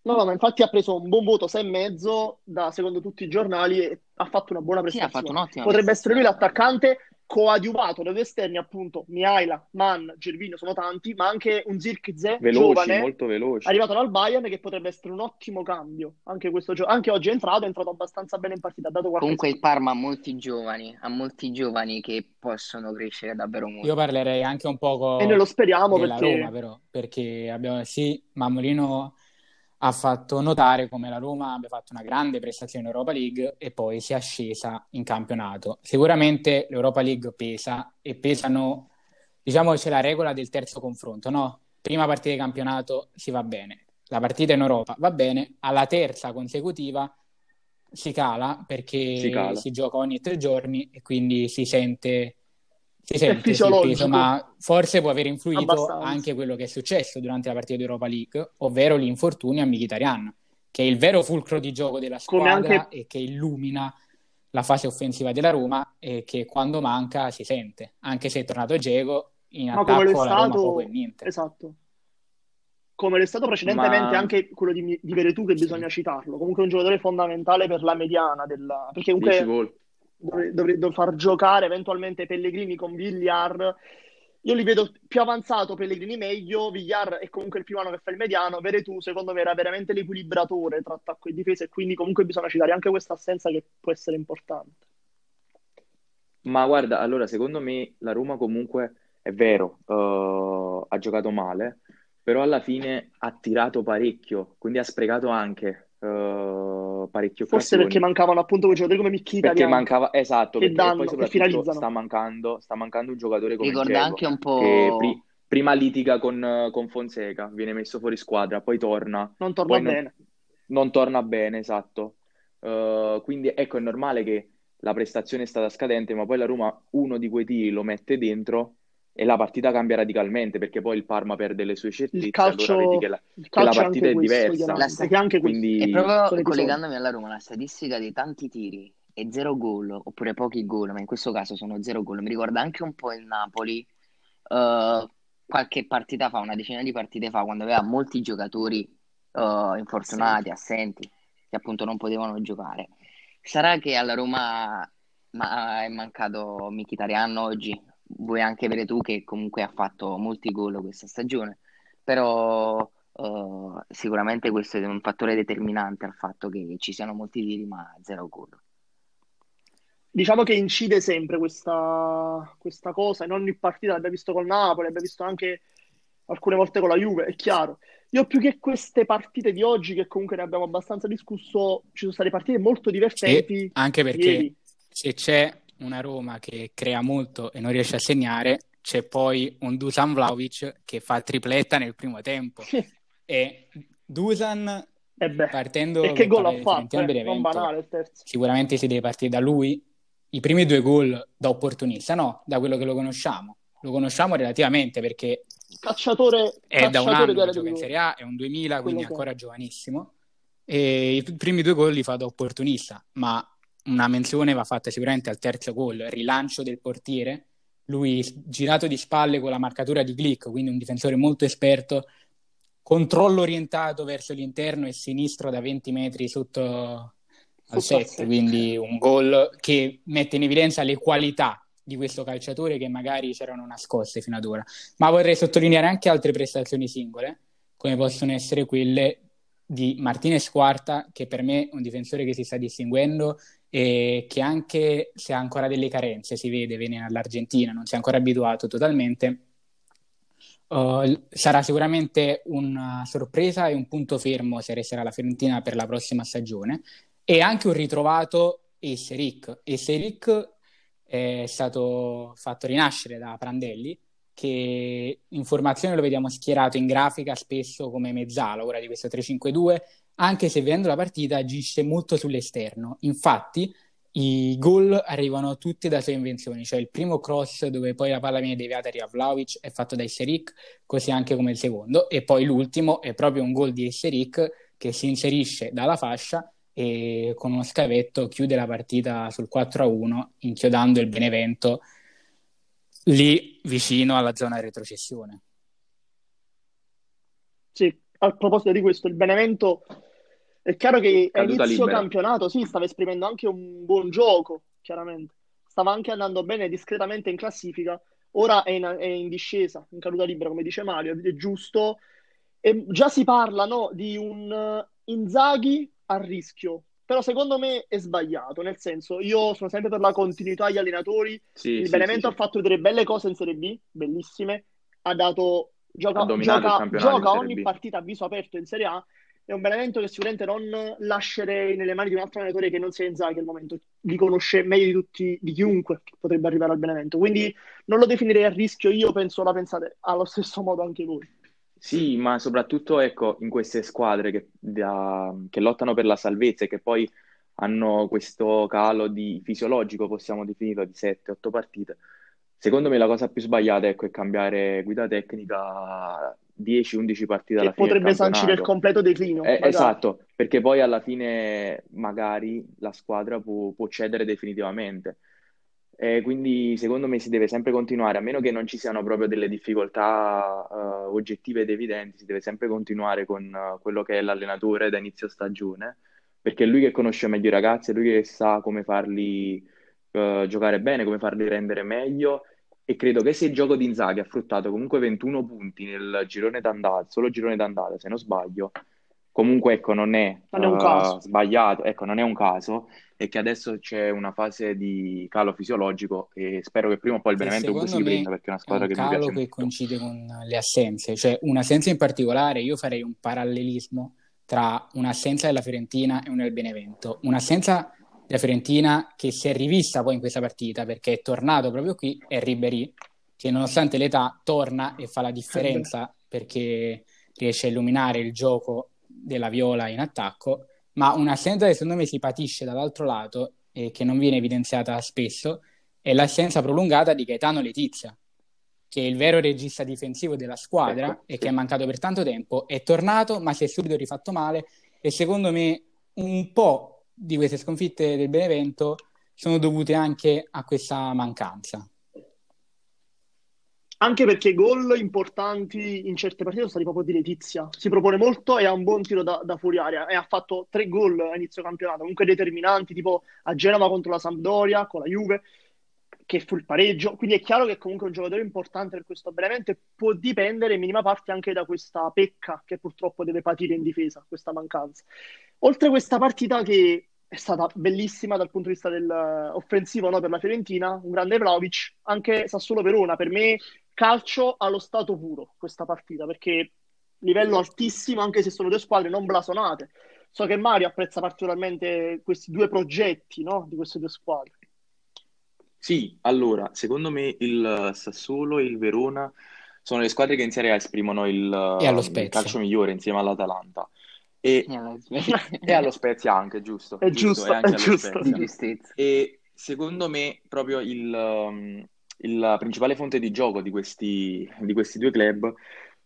No, no, ma infatti ha preso un buon voto, 6,5 da secondo tutti i giornali e ha fatto una buona prestazione. Sì, ha fatto un'ottima Potrebbe essere lui l'attaccante coadiuvato da due esterni, appunto, Mihaila, Mann, Gervino sono tanti, ma anche un Zirkze giovane, molto veloce. arrivato dal Bayern che potrebbe essere un ottimo cambio. Anche, questo gio- anche oggi è entrato, è entrato abbastanza bene in partita, ha dato Comunque il Parma ha molti giovani, ha molti giovani che possono crescere davvero molto. Io parlerei anche un poco E noi lo speriamo perché... Roma, però, perché abbiamo sì, Mamolino ha fatto notare come la Roma abbia fatto una grande prestazione in Europa League e poi si è scesa in campionato. Sicuramente l'Europa League pesa e pesano, diciamo c'è la regola del terzo confronto, no? Prima partita di campionato si va bene, la partita in Europa va bene, alla terza consecutiva si cala perché si, cala. si gioca ogni tre giorni e quindi si sente si sente sì, peso, ma forse può aver influito Abbastanza. anche quello che è successo durante la partita di Europa League, ovvero l'infortunio a Mkhitaryan, che è il vero fulcro di gioco della squadra anche... e che illumina la fase offensiva della Roma e che quando manca si sente, anche se è tornato Diego in ma attacco come la Roma poco e niente. Esatto. Come l'è stato precedentemente ma... anche quello di, di Veretù che sì. bisogna citarlo, comunque è un giocatore fondamentale per la mediana della... perché comunque dovrebbe far giocare eventualmente Pellegrini con Villar. Io li vedo più avanzato, Pellegrini meglio, Villar è comunque il anno che fa il mediano, Veretù secondo me era veramente l'equilibratore tra attacco e difesa e quindi comunque bisogna citare anche questa assenza che può essere importante. Ma guarda, allora secondo me la Roma comunque è vero, uh, ha giocato male, però alla fine ha tirato parecchio, quindi ha sprecato anche uh, parecchie Forse occasioni. perché mancavano appunto quei giocatori come Micchita. Perché mancava, esatto, che perché danno, poi che soprattutto sta mancando, sta mancando un giocatore come Ricorda Dzeko, anche un po'... che pri- prima litiga con, con Fonseca, viene messo fuori squadra, poi torna. Non torna poi non- bene. non torna bene, esatto. Uh, quindi ecco, è normale che la prestazione è stata scadente, ma poi la Roma uno di quei tiri lo mette dentro e la partita cambia radicalmente perché poi il Parma perde le sue certezze, Il calcio, allora vedi che la, che la partita è questo, diversa. La sta- che anche. Quindi E proprio collegandomi alla Roma, la statistica dei tanti tiri e zero gol, oppure pochi gol, ma in questo caso sono zero gol, mi ricorda anche un po' il Napoli eh, qualche partita fa, una decina di partite fa, quando aveva molti giocatori eh, infortunati, assenti, che appunto non potevano giocare. Sarà che alla Roma ma è mancato Mkhitaryan oggi, vuoi anche vedere tu che comunque ha fatto molti gol questa stagione, però eh, sicuramente questo è un fattore determinante al fatto che ci siano molti tiri ma zero gol. Diciamo che incide sempre questa, questa cosa, in ogni partita l'abbiamo visto col Napoli, l'abbiamo visto anche alcune volte con la Juve, è chiaro. Io più che queste partite di oggi, che comunque ne abbiamo abbastanza discusso, ci sono state partite molto divertenti. Sì, anche perché ieri. se c'è una Roma che crea molto e non riesce a segnare, c'è poi un Dusan Vlaovic che fa tripletta nel primo tempo. E Dusan, E beh, partendo e che gol ha fatto, eh, non banale il terzo. sicuramente si deve partire da lui. I primi due gol da opportunista, no, da quello che lo conosciamo. Lo conosciamo relativamente perché Cacciatore, è da un cacciatore anno che gioca in. Serie A, è un 2000, quindi è ancora giovanissimo. E i primi due gol li fa da opportunista, ma una menzione va fatta sicuramente al terzo gol, rilancio del portiere, lui girato di spalle con la marcatura di Glick, quindi un difensore molto esperto, controllo orientato verso l'interno e sinistro da 20 metri sotto al Sotto al 7, set. quindi un gol che mette in evidenza le qualità di questo calciatore che magari c'erano nascoste fino ad ora. Ma vorrei sottolineare anche altre prestazioni singole, come possono essere quelle di Martinez Quarta, che per me è un difensore che si sta distinguendo e che anche se ha ancora delle carenze, si vede, viene all'Argentina, non si è ancora abituato totalmente, uh, sarà sicuramente una sorpresa e un punto fermo se resterà la Fiorentina per la prossima stagione. E anche un ritrovato Esseric. Esseric è stato fatto rinascere da Prandelli, che in formazione lo vediamo schierato in grafica spesso come mezzala ora di questo 3-5-2, anche se vedendo la partita agisce molto sull'esterno. Infatti i gol arrivano tutti da sue invenzioni, cioè il primo cross dove poi la palla viene deviata a Vlaovic è fatto da Esseric, così anche come il secondo, e poi l'ultimo è proprio un gol di Esseric che si inserisce dalla fascia e con uno scavetto chiude la partita sul 4-1 inchiodando il Benevento lì vicino alla zona retrocessione. Sì, a proposito di questo, il Benevento è chiaro che a inizio libera. campionato sì, stava esprimendo anche un buon gioco, chiaramente. Stava anche andando bene discretamente in classifica. Ora è in, è in discesa, in caduta libera, come dice Mario, è giusto. E già si parla, no, di un Inzaghi a rischio. Però secondo me è sbagliato, nel senso, io sono sempre per la continuità agli allenatori. Sì, Il sì, Benevento sì, ha fatto vedere belle cose in Serie B, bellissime. Ha dato, gioca, Ha gioca, gioca ogni B. partita a viso aperto in Serie A. È un Benevento che sicuramente non lascerei nelle mani di un altro allenatore che non sia Inzaghi al momento. Li conosce meglio di tutti, di chiunque potrebbe arrivare al Benevento. Quindi non lo definirei a rischio. Io penso la pensate allo stesso modo anche voi. Sì, ma soprattutto ecco, in queste squadre che, da- che lottano per la salvezza e che poi hanno questo calo di fisiologico, possiamo definirlo, di 7-8 partite. Secondo me la cosa più sbagliata ecco, è cambiare guida tecnica 10-11 partite alla Che fine potrebbe sancire il completo declino. Eh, esatto, perché poi alla fine magari la squadra può, può cedere definitivamente. E quindi secondo me si deve sempre continuare, a meno che non ci siano proprio delle difficoltà eh, oggettive ed evidenti, si deve sempre continuare con eh, quello che è l'allenatore da inizio stagione, perché è lui che conosce meglio i ragazzi, è lui che sa come farli eh, giocare bene, come farli rendere meglio. E credo che se il gioco di Inzaghi ha fruttato comunque 21 punti nel girone d'andata, solo girone d'andata, se non sbaglio, comunque ecco, non è, Non è un eh, caso. sbagliato, ecco, non è un caso, e che adesso c'è una fase di calo fisiologico e spero che prima o poi il Che Benevento si me riprenda perché è una È squadra un che mi calo piace che molto. coincide con le assenze, cioè un'assenza in particolare, io farei un parallelismo tra un'assenza della Fiorentina e una del Benevento. Un'assenza della Fiorentina che si è rivista poi in questa partita perché è tornato proprio qui è Ribéry che nonostante l'età torna e fa la differenza perché riesce a illuminare il gioco della Viola in attacco, ma un'assenza che secondo me si patisce dall'altro lato e che non viene evidenziata spesso è l'assenza prolungata di Gaetano Letizia, che è il vero regista difensivo della squadra ecco, e che è mancato per tanto tempo, è tornato ma si è subito rifatto male e secondo me un po' di queste sconfitte del Benevento sono dovute anche a questa mancanza. Anche perché gol importanti in certe partite sono stati proprio di Letizia. Si propone molto e ha un buon tiro da, da fuori area e ha fatto tre gol a inizio campionato, comunque determinanti, tipo a Genova contro la Sampdoria, con la Juve, che fu il pareggio. Quindi è chiaro che comunque un giocatore importante per questo e può dipendere in minima parte anche da questa pecca che purtroppo deve patire in difesa, questa mancanza. Oltre a questa partita che è stata bellissima dal punto di vista del, uh, offensivo no, per la Fiorentina, un grande Vlaovic, anche Sassuolo-Verona, per me calcio allo stato puro questa partita, perché livello altissimo, anche se sono due squadre non blasonate. So che Mario apprezza particolarmente questi due progetti no, di queste due squadre. Sì, allora, secondo me il Sassuolo e il Verona sono le squadre che in Serie A esprimono il, il calcio migliore insieme all'Atalanta. E, e allo Spezia anche, giusto? È giusto, giusto, è giusto. E secondo me proprio il, um, il, la principale fonte di gioco di questi, di questi due club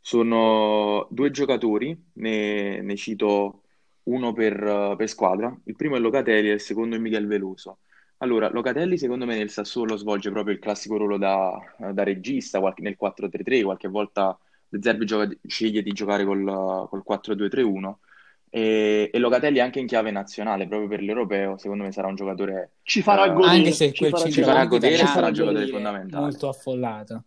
sono due giocatori, ne, ne cito uno per, per, squadra. Il primo è Locatelli e il secondo è Miguel Veloso. Allora, Locatelli secondo me nel Sassuolo svolge proprio il classico ruolo da, da regista, qualche, nel 4-3-3, qualche volta De Zerbi gioca, sceglie di giocare col, col 4-2-3-1 e, e, Locatelli anche in chiave nazionale, proprio per l'europeo, secondo me sarà un giocatore... Ci farà uh, godere. Anche se quel ci farà godere, sarà un giocatore fondamentale. Molto affollato.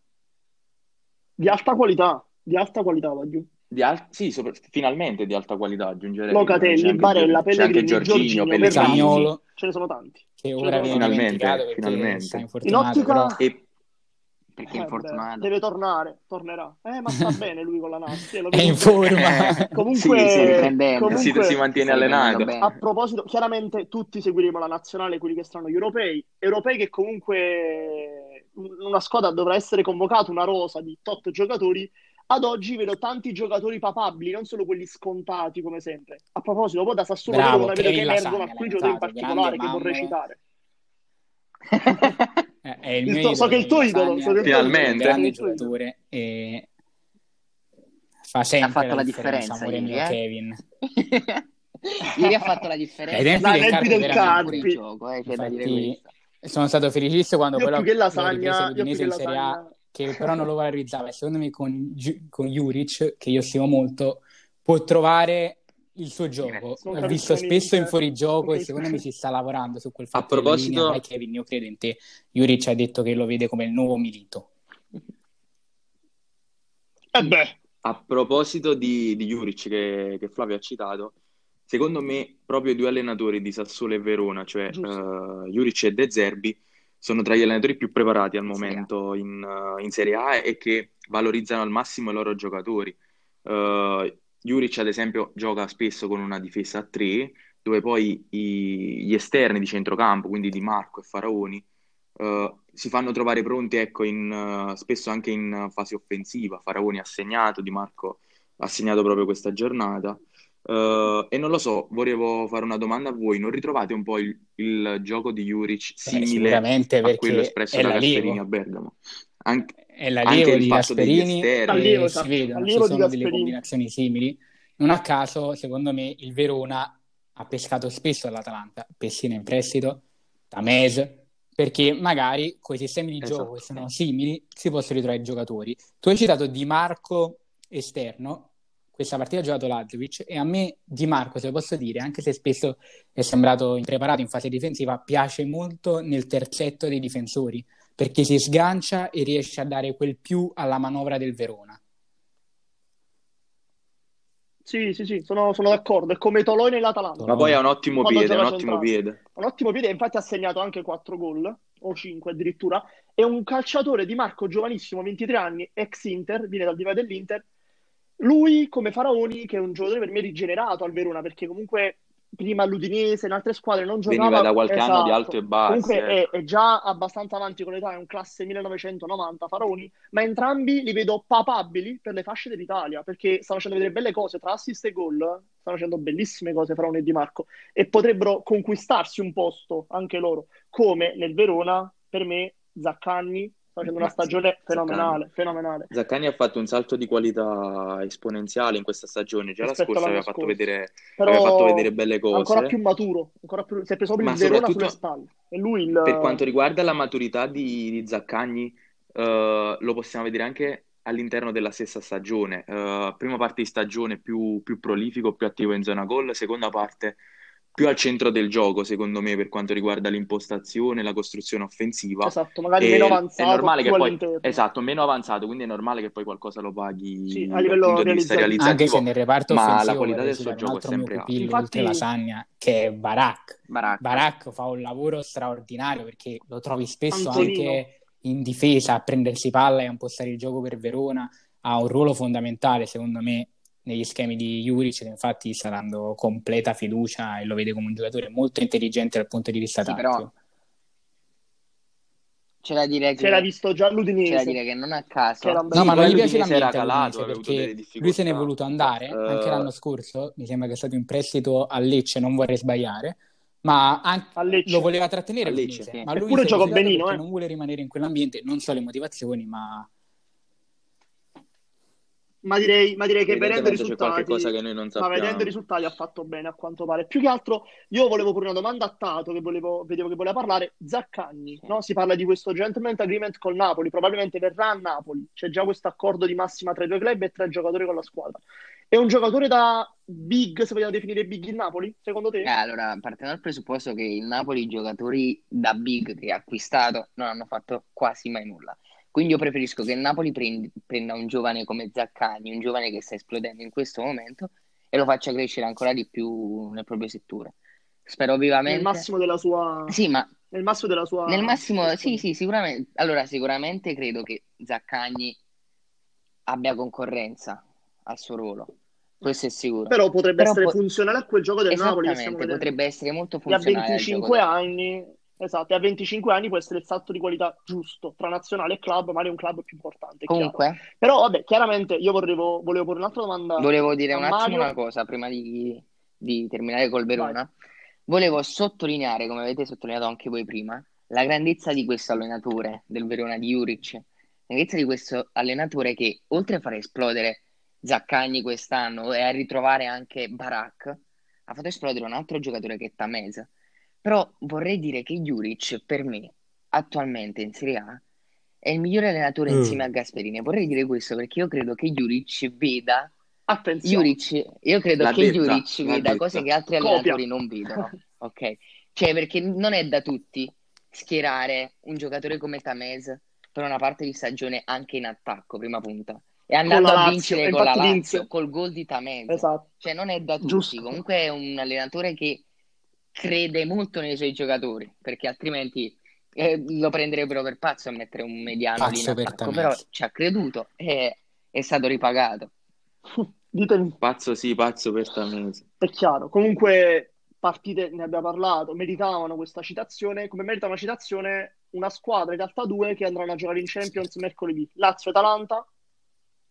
Di alta qualità, di alta qualità va giù. Di al- sì, sopra- finalmente di alta qualità aggiungerei. Locatelli, Barella, Pellegrini, Giorginio, Pellegrini, ce ne sono tanti. Che ora viene finalmente, finalmente. In ottica... Però... E perché è eh, infortunato. Deve tornare, tornerà. Eh, ma sta bene lui con la Nastia. È in forma. comunque, sì, sì, comunque si, si, mantiene allenato. A proposito, chiaramente tutti seguiremo la nazionale, quelli che saranno gli europei. Europei che comunque una squadra dovrà essere convocata, una rosa di 8 giocatori. Ad oggi vedo tanti giocatori papabili, non solo quelli scontati come sempre. A proposito, poi da Sassuolo Bravo, vedo che emergono alcuni giocatori in particolare che vorrei citare. Eh, è il mio so che il tuo idolo. So Finalmente. È un grande giocatore e fa sempre ha fatto la differenza, differenza ieri, eh? Kevin. ieri ha fatto la differenza. Ai tempi del, tempi del Carpi. Gioco, eh, Infatti, sono stato felicissimo quando io però più che lasagna, io più che in Serie A, che però non lo valorizzava. Secondo me con, con Juric, che io stimo molto, può trovare il suo gioco. L'ho visto spesso in fuorigioco e secondo me si sta lavorando su quel fatto. A proposito, linea, Kevin, io credo in te. Juric ha detto che lo vede come il nuovo Milito. Eh beh. A proposito di, di Juric che, che, Flavio ha citato, secondo me proprio i due allenatori di Sassuolo e Verona, cioè uh, Juric e De Zerbi, sono tra gli allenatori più preparati al momento in, uh, in Serie A e che valorizzano al massimo i loro giocatori. Uh, Juric, ad esempio, gioca spesso con una difesa a tre, dove poi i, gli esterni di centrocampo, quindi Di Marco e Faraoni, uh, si fanno trovare pronti ecco, in, uh, spesso anche in fase offensiva. Faraoni ha segnato, Di Marco ha segnato proprio questa giornata. Uh, e non lo so, volevo fare una domanda a voi. Non ritrovate un po' il, il gioco di Juric simile a quello espresso da Gasperini a Bergamo? Anche, è l'allievo di Gasperini allievo, si vedono, ci sono delle combinazioni simili. Non a caso, secondo me, il Verona ha pescato spesso all'Atalanta, Pessina in prestito, Tamez, perché magari con i sistemi di esatto. gioco che sono simili si possono ritrovare i giocatori. Tu hai citato Di Marco esterno, questa partita ha giocato Lazovic e a me Di Marco, se lo posso dire, anche se spesso è sembrato impreparato in fase difensiva, piace molto nel terzetto dei difensori perché si sgancia e riesce a dare quel più alla manovra del Verona. Sì, sì, sì, sono, sono d'accordo. È come Toloi nell'Atalanta. Ma poi ha un ottimo piede, un ottimo piede. Un ottimo piede, infatti ha segnato anche 4 gol, o 5 addirittura. È un calciatore di Marco giovanissimo, 23 anni, ex Inter, viene dal diva dell'Inter. Lui come Faraoni, che è un giocatore per me rigenerato al Verona, perché comunque prima all'Udinese, in altre squadre non giocava. Veniva da qualche esatto. anno di alto e basso. Comunque è, è, già abbastanza avanti con l'età, è un classe 1990 Faraoni, ma entrambi li vedo papabili per le fasce dell'Italia, perché stanno facendo vedere belle cose tra assist e gol, stanno facendo bellissime cose Faraoni e Di Marco, e potrebbero conquistarsi un posto anche loro, come nel Verona, per me, Zaccagni, sta facendo una stagione fenomenale, fenomenale. Zaccani ha fatto un salto di qualità esponenziale in questa stagione. Già Rispetto la scorsa aveva fatto, vedere, aveva fatto, vedere, belle cose. Ancora più maturo, ancora più, si è preso proprio il Verona sulle spalle. E lui il... Per quanto riguarda la maturità di, di Zaccagni, uh, lo possiamo vedere anche all'interno della stessa stagione. Uh, prima parte di stagione più, più prolifico, più attivo in zona gol, seconda parte più al centro del gioco, secondo me, per quanto riguarda l'impostazione, la costruzione offensiva. Esatto, magari meno avanzato. È normale che poi, esatto, meno avanzato, quindi è normale che poi qualcosa lo paghi sì, a livello realizzativo. Anche se nel reparto ma la qualità del suo gioco è sempre alta. Infatti... Lasagna, che è Barak. Barak. Barak fa un lavoro straordinario perché lo trovi spesso Antonino. anche in difesa a prendersi palla e a impostare il gioco per Verona. Ha un ruolo fondamentale, secondo me, negli schemi di Juric, infatti sta dando completa fiducia e lo vede come un giocatore molto intelligente dal punto di vista sì, tattico. Però... C'è da dire che... C'era visto già l'Udinese. C'è da dire che non a caso... No, ma non gli piace l'ambiente calato, perché lui se ne è voluto andare, uh... anche l'anno scorso, mi sembra che è stato in prestito a Lecce, non vorrei sbagliare, ma anche... lo voleva trattenere a Lecce, sì. ma lui Eppure gioca benino, eh. non vuole rimanere in quell'ambiente, non so le motivazioni, ma ma direi, ma direi che vedendo i risultati, ma vedendo i risultati ha fatto bene a quanto pare. Più che altro, io volevo porre una domanda a Tato, che volevo, vedevo che voleva parlare. Zaccagni, no? si parla di questo gentleman agreement col Napoli, probabilmente verrà a Napoli. C'è già questo accordo di massima tra i due club e tra i giocatori con la squadra. È un giocatore da big, se vogliamo definire big il Napoli, secondo te? Eh, allora, partendo dal presupposto che il Napoli i giocatori da big che ha acquistato non hanno fatto quasi mai nulla. Quindi io preferisco che il Napoli prendi, prenda un giovane come Zaccagni, un giovane che sta esplodendo in questo momento, e lo faccia crescere ancora di più nel proprio settore. Spero vivamente. Nel massimo della sua. Sì, ma. Nel massimo della sua. Nel massimo, sì, sì, sicuramente. Allora, sicuramente credo che Zaccagni abbia concorrenza al suo ruolo. Questo è sicuro. Però potrebbe Però essere po- funzionale a quel gioco del Napoli. Esattamente, potrebbe essere molto funzionale. Ha 25 anni Esatto, e a 25 anni può essere il salto di qualità giusto tra nazionale e club, magari un club più importante. Comunque, chiaro. però vabbè, chiaramente io volevo, volevo porre un'altra domanda. Volevo dire un attimo Mario. una cosa prima di, di terminare col Verona. Vai. Volevo sottolineare, come avete sottolineato anche voi prima, la grandezza di questo allenatore del Verona di Juric. La grandezza di questo allenatore che, oltre a far esplodere Zaccagni quest'anno e a ritrovare anche Barak, ha fatto esplodere un altro giocatore che è Tamez però vorrei dire che Juric, per me, attualmente in Serie A, è il migliore allenatore mm. insieme a Gasperini. Vorrei dire questo perché io credo che Juric veda... Attenzione. Juric, io credo la che detta, Juric veda detta. cose che altri Copia. allenatori non vedono. ok? Cioè, perché non è da tutti schierare un giocatore come Tamez per una parte di stagione anche in attacco, prima punta. E andando a vincere con la Lazio, col gol di Tamez. Esatto. Cioè, non è da tutti. Giusto. Comunque è un allenatore che crede molto nei suoi giocatori, perché altrimenti eh, lo prenderebbero per pazzo a mettere un mediano pazzo lì in attacco, però ci ha creduto e è stato ripagato. Ditemi. Pazzo sì, pazzo per Tamese. È chiaro, comunque partite, ne abbiamo parlato, meritavano questa citazione, come merita una citazione una squadra, in realtà due, che andranno a giocare in Champions mercoledì, Lazio e Atalanta,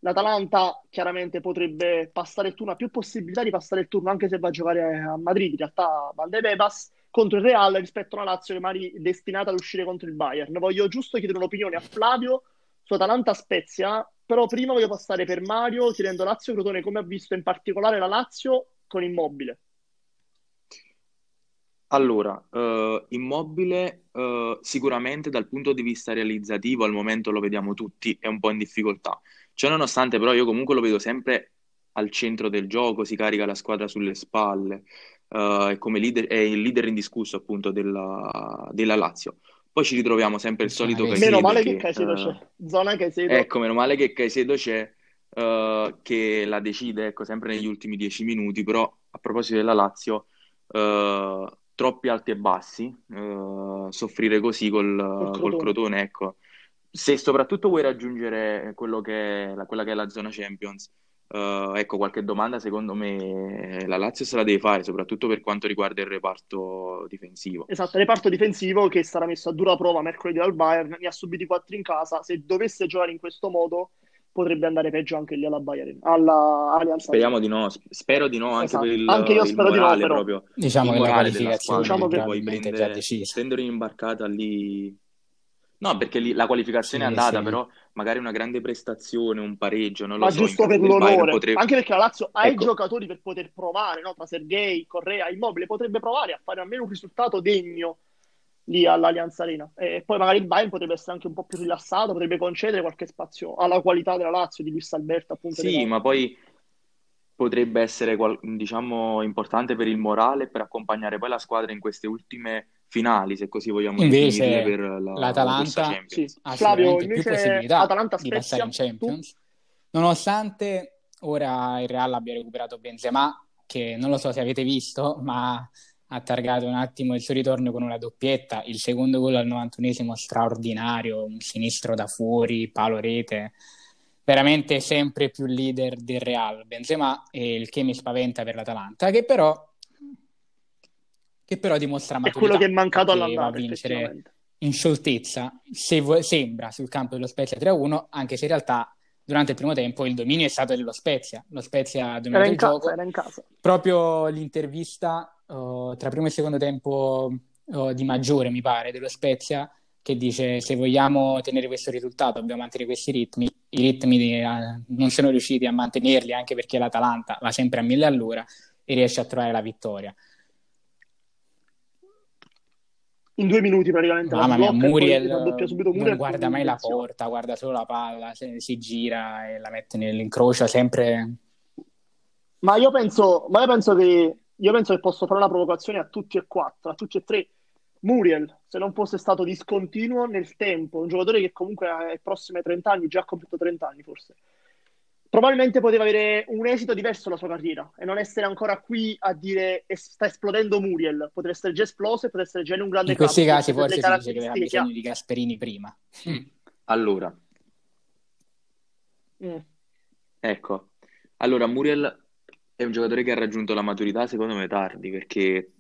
L'Atalanta chiaramente potrebbe passare il turno, ha più possibilità di passare il turno anche se va a giocare a Madrid, in realtà Valdebebas contro il Real rispetto alla Lazio che magari è destinata ad uscire contro il Bayern. Voglio giusto chiedere un'opinione a Flavio su Atalanta Spezia, però prima voglio passare per Mario chiedendo Lazio Crotone come ha visto in particolare la Lazio con Immobile. Allora, uh, Immobile uh, sicuramente dal punto di vista realizzativo al momento lo vediamo tutti, è un po' in difficoltà. Ciononostante, però, io comunque lo vedo sempre al centro del gioco, si carica la squadra sulle spalle, uh, è, come leader, è il leader indiscusso appunto della, della Lazio. Poi ci ritroviamo sempre il solito Caicedo. Meno male che, che Caicedo c'è. Zona Caicedo. Ecco, meno male che Caicedo c'è, uh, che la decide, ecco, sempre negli ultimi dieci minuti. Però, a proposito della Lazio, uh, troppi alti e bassi, soffrire così col, col Crotone, ecco, se soprattutto vuoi raggiungere quello che è la, quella che è la zona Champions, Uh, ecco, qualche domanda secondo me la Lazio se la deve fare, soprattutto per quanto riguarda il reparto difensivo. Esatto, il reparto difensivo che sarà messo a dura prova mercoledì dal Bayern, ne ha subiti 4 in casa, se dovesse giocare in questo modo potrebbe andare peggio anche lì alla Bayern, alla Allianz. Speriamo di no, spero di no, anche esatto. per il Anche io spero di no, però. Proprio, diciamo che la qualificazione diciamo che poi prendere, prendere in imbarcata lì No, perché lì la qualificazione sì, è andata, sì. però magari una grande prestazione, un pareggio, non lo Ma so. giusto per l'onore, potrebbe... anche perché la Lazio ha ecco. i giocatori per poter provare, no? tra Sergei, Correa, Immobile, potrebbe provare a fare almeno un risultato degno lì all'Allianz Arena. E poi magari il Bayern potrebbe essere anche un po' più rilassato, potrebbe concedere qualche spazio alla qualità della Lazio, di Luis Alberto, appunto. Sì, ma poi potrebbe essere, diciamo, importante per il morale, per accompagnare poi la squadra in queste ultime finali, se così vogliamo invece, definire, per la, l'Atalanta sì. Flavio, invece più possibilità Atalanta di passare in Champions, tu? nonostante ora il Real abbia recuperato Benzema, che non lo so se avete visto, ma ha targato un attimo il suo ritorno con una doppietta, il secondo gol al 91esimo straordinario, un sinistro da fuori, palo rete, veramente sempre più leader del Real Benzema, e il che mi spaventa per l'Atalanta, che però che però dimostra maturità. È quello che è mancato all'andata, a vincere in scioltezza, se vo- sembra sul campo dello Spezia 3-1, anche se in realtà durante il primo tempo il dominio è stato dello Spezia. Lo Spezia ha dominato il casa, gioco. Era in casa. Proprio l'intervista uh, tra primo e secondo tempo uh, di maggiore, mi pare, dello Spezia, che dice se vogliamo tenere questo risultato dobbiamo mantenere questi ritmi. I ritmi di, uh, non sono riusciti a mantenerli anche perché l'Atalanta va sempre a mille all'ora e riesce a trovare la vittoria. In due minuti praticamente. Mamma mia, Muriel, non guarda mai la porta, guarda solo la palla, si gira e la mette nell'incrocio sempre. Ma io penso, ma io penso che io penso che posso fare una provocazione a tutti e quattro, a tutti e tre. Muriel, se non fosse stato discontinuo nel tempo, un giocatore che comunque è prossimo ai 30 anni, già ha compiuto 30 anni forse, probabilmente poteva avere un esito diverso la sua carriera e non essere ancora qui a dire sta esplodendo Muriel, potrebbe essere già esploso e potrebbe essere già in un grande In questi campo, casi forse si dice che aveva bisogno di Gasperini prima. Mm. Allora. Mm. Ecco. Allora, Muriel è un giocatore che ha raggiunto la maturità secondo me tardi perché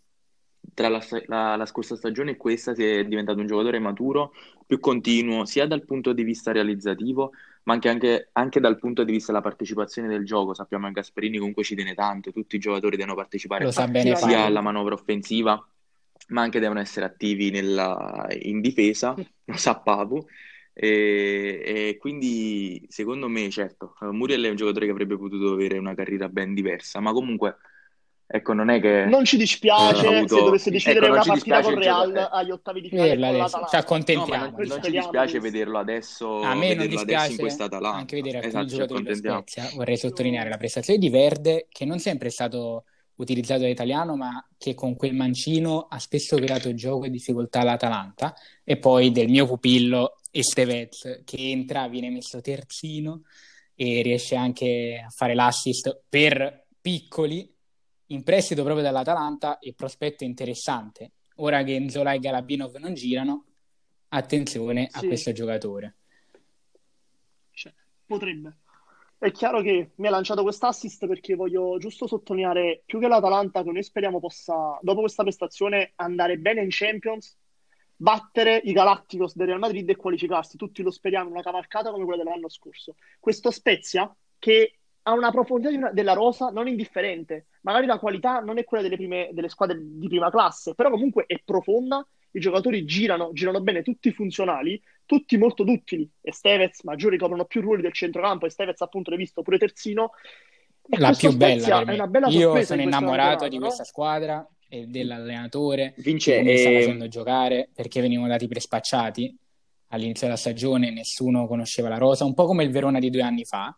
tra la, la, la, scorsa stagione e questa si è diventato un giocatore maturo, più continuo, sia dal punto di vista realizzativo, ma anche, anche, anche, dal punto di vista della partecipazione del gioco. Sappiamo che Gasperini comunque ci tiene tanto, tutti i giocatori devono partecipare bene, sia alla manovra offensiva, ma anche devono essere attivi nella, in difesa, lo sa Papu. E, e, quindi secondo me, certo, Muriel è un giocatore che avrebbe potuto avere una carriera ben diversa, ma comunque Ecco, non è che... Non ci dispiace avuto... se dovesse decidere ecco, una partita con Real gioco... agli ottavi di finale Ci accontentiamo. No, non, non ci dispiace vederlo adesso, a me non dispiace in questa Atalanta. Anche vedere alcuni esatto, giocatori dello Spezia. Vorrei sottolineare la prestazione di Verde, che non sempre è stato utilizzato da italiano, ma che con quel mancino ha spesso creato gioco e difficoltà all'Atalanta. E poi del mio pupillo Estevez, che entra, viene messo terzino e riesce anche a fare l'assist per piccoli in prestito proprio dall'Atalanta e prospetto interessante. Ora che Nzola e Galabinov non girano, attenzione sì. a questo giocatore. Cioè, potrebbe. È chiaro che mi ha lanciato quest'assist perché voglio giusto sottolineare più che l'Atalanta che noi speriamo possa, dopo questa prestazione, andare bene in Champions, battere i Galacticos del Real Madrid e qualificarsi. Tutti lo speriamo, una cavalcata come quella dell'anno scorso. Questo Spezia, che ha una profondità una, della rosa non indifferente. Magari la qualità non è quella delle, prime, delle, squadre di prima classe, però comunque è profonda. I giocatori girano, girano bene, tutti funzionali, tutti molto duttili. E Stevez, Maggiori coprono più ruoli del centrocampo. E Stevez, appunto, l'hai visto pure terzino. E la più bella, per me. Io sono innamorato di questa squadra e dell'allenatore Vince, che mi sta facendo giocare perché venivano dati per spacciati all'inizio della stagione. Nessuno conosceva la rosa, un po' come il Verona di due anni fa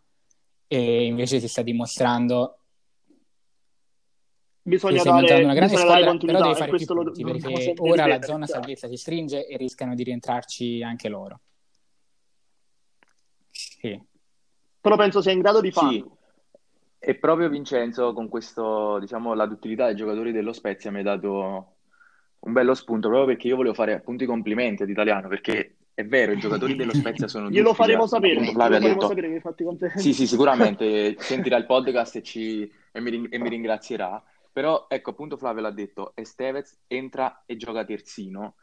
e invece si sta dimostrando bisogna dare una grande squadra, però devi fare più punti lo, perché ora la zona salvezza si stringe e rischiano di rientrarci anche loro. Sì. Però penso sia in grado di farlo. Sì. E proprio Vincenzo con questo, diciamo, la duttilità dei giocatori dello Spezia mi ha dato un bello spunto, proprio perché io volevo fare appunto i complimenti ad Italiano, perché è vero, i giocatori dello Spezia sono Glielo faremo sapere, glielo faremo detto... sapere che fatti. Sì, sì, sicuramente sentirà il podcast e, ci... e, mi, e mi ringrazierà. Però ecco, appunto Flavio l'ha detto, Estevez entra e gioca terzino,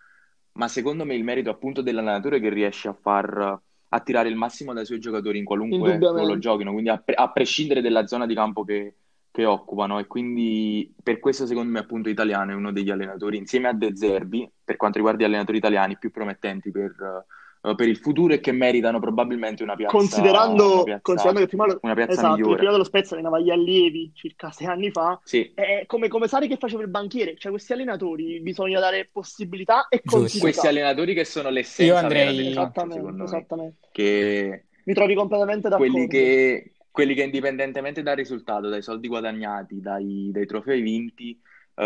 ma secondo me il merito appunto dell'allenatore che riesce a far attirare il massimo dai suoi giocatori in qualunque ruolo giochino, quindi a, pre- a prescindere dalla zona di campo che, che occupano e quindi per questo secondo me appunto Italiano è uno degli allenatori insieme a De Zerbi per quanto riguarda gli allenatori italiani più promettenti per, uh, per il futuro e che meritano probabilmente una piazza considerando, una piazza, considerando che prima, una piazza esatto, migliore. prima dello Spezia allenava gli allievi circa sei anni fa. Sì. è come, come Sari che faceva il banchiere cioè questi allenatori bisogna dare possibilità e continuità. Questi allenatori che sono l'essenza io andrei esattamente, esattamente. che mi trovi completamente d'accordo. quelli che quelli che indipendentemente dal risultato, dai soldi guadagnati, dai, dai trofei vinti, uh,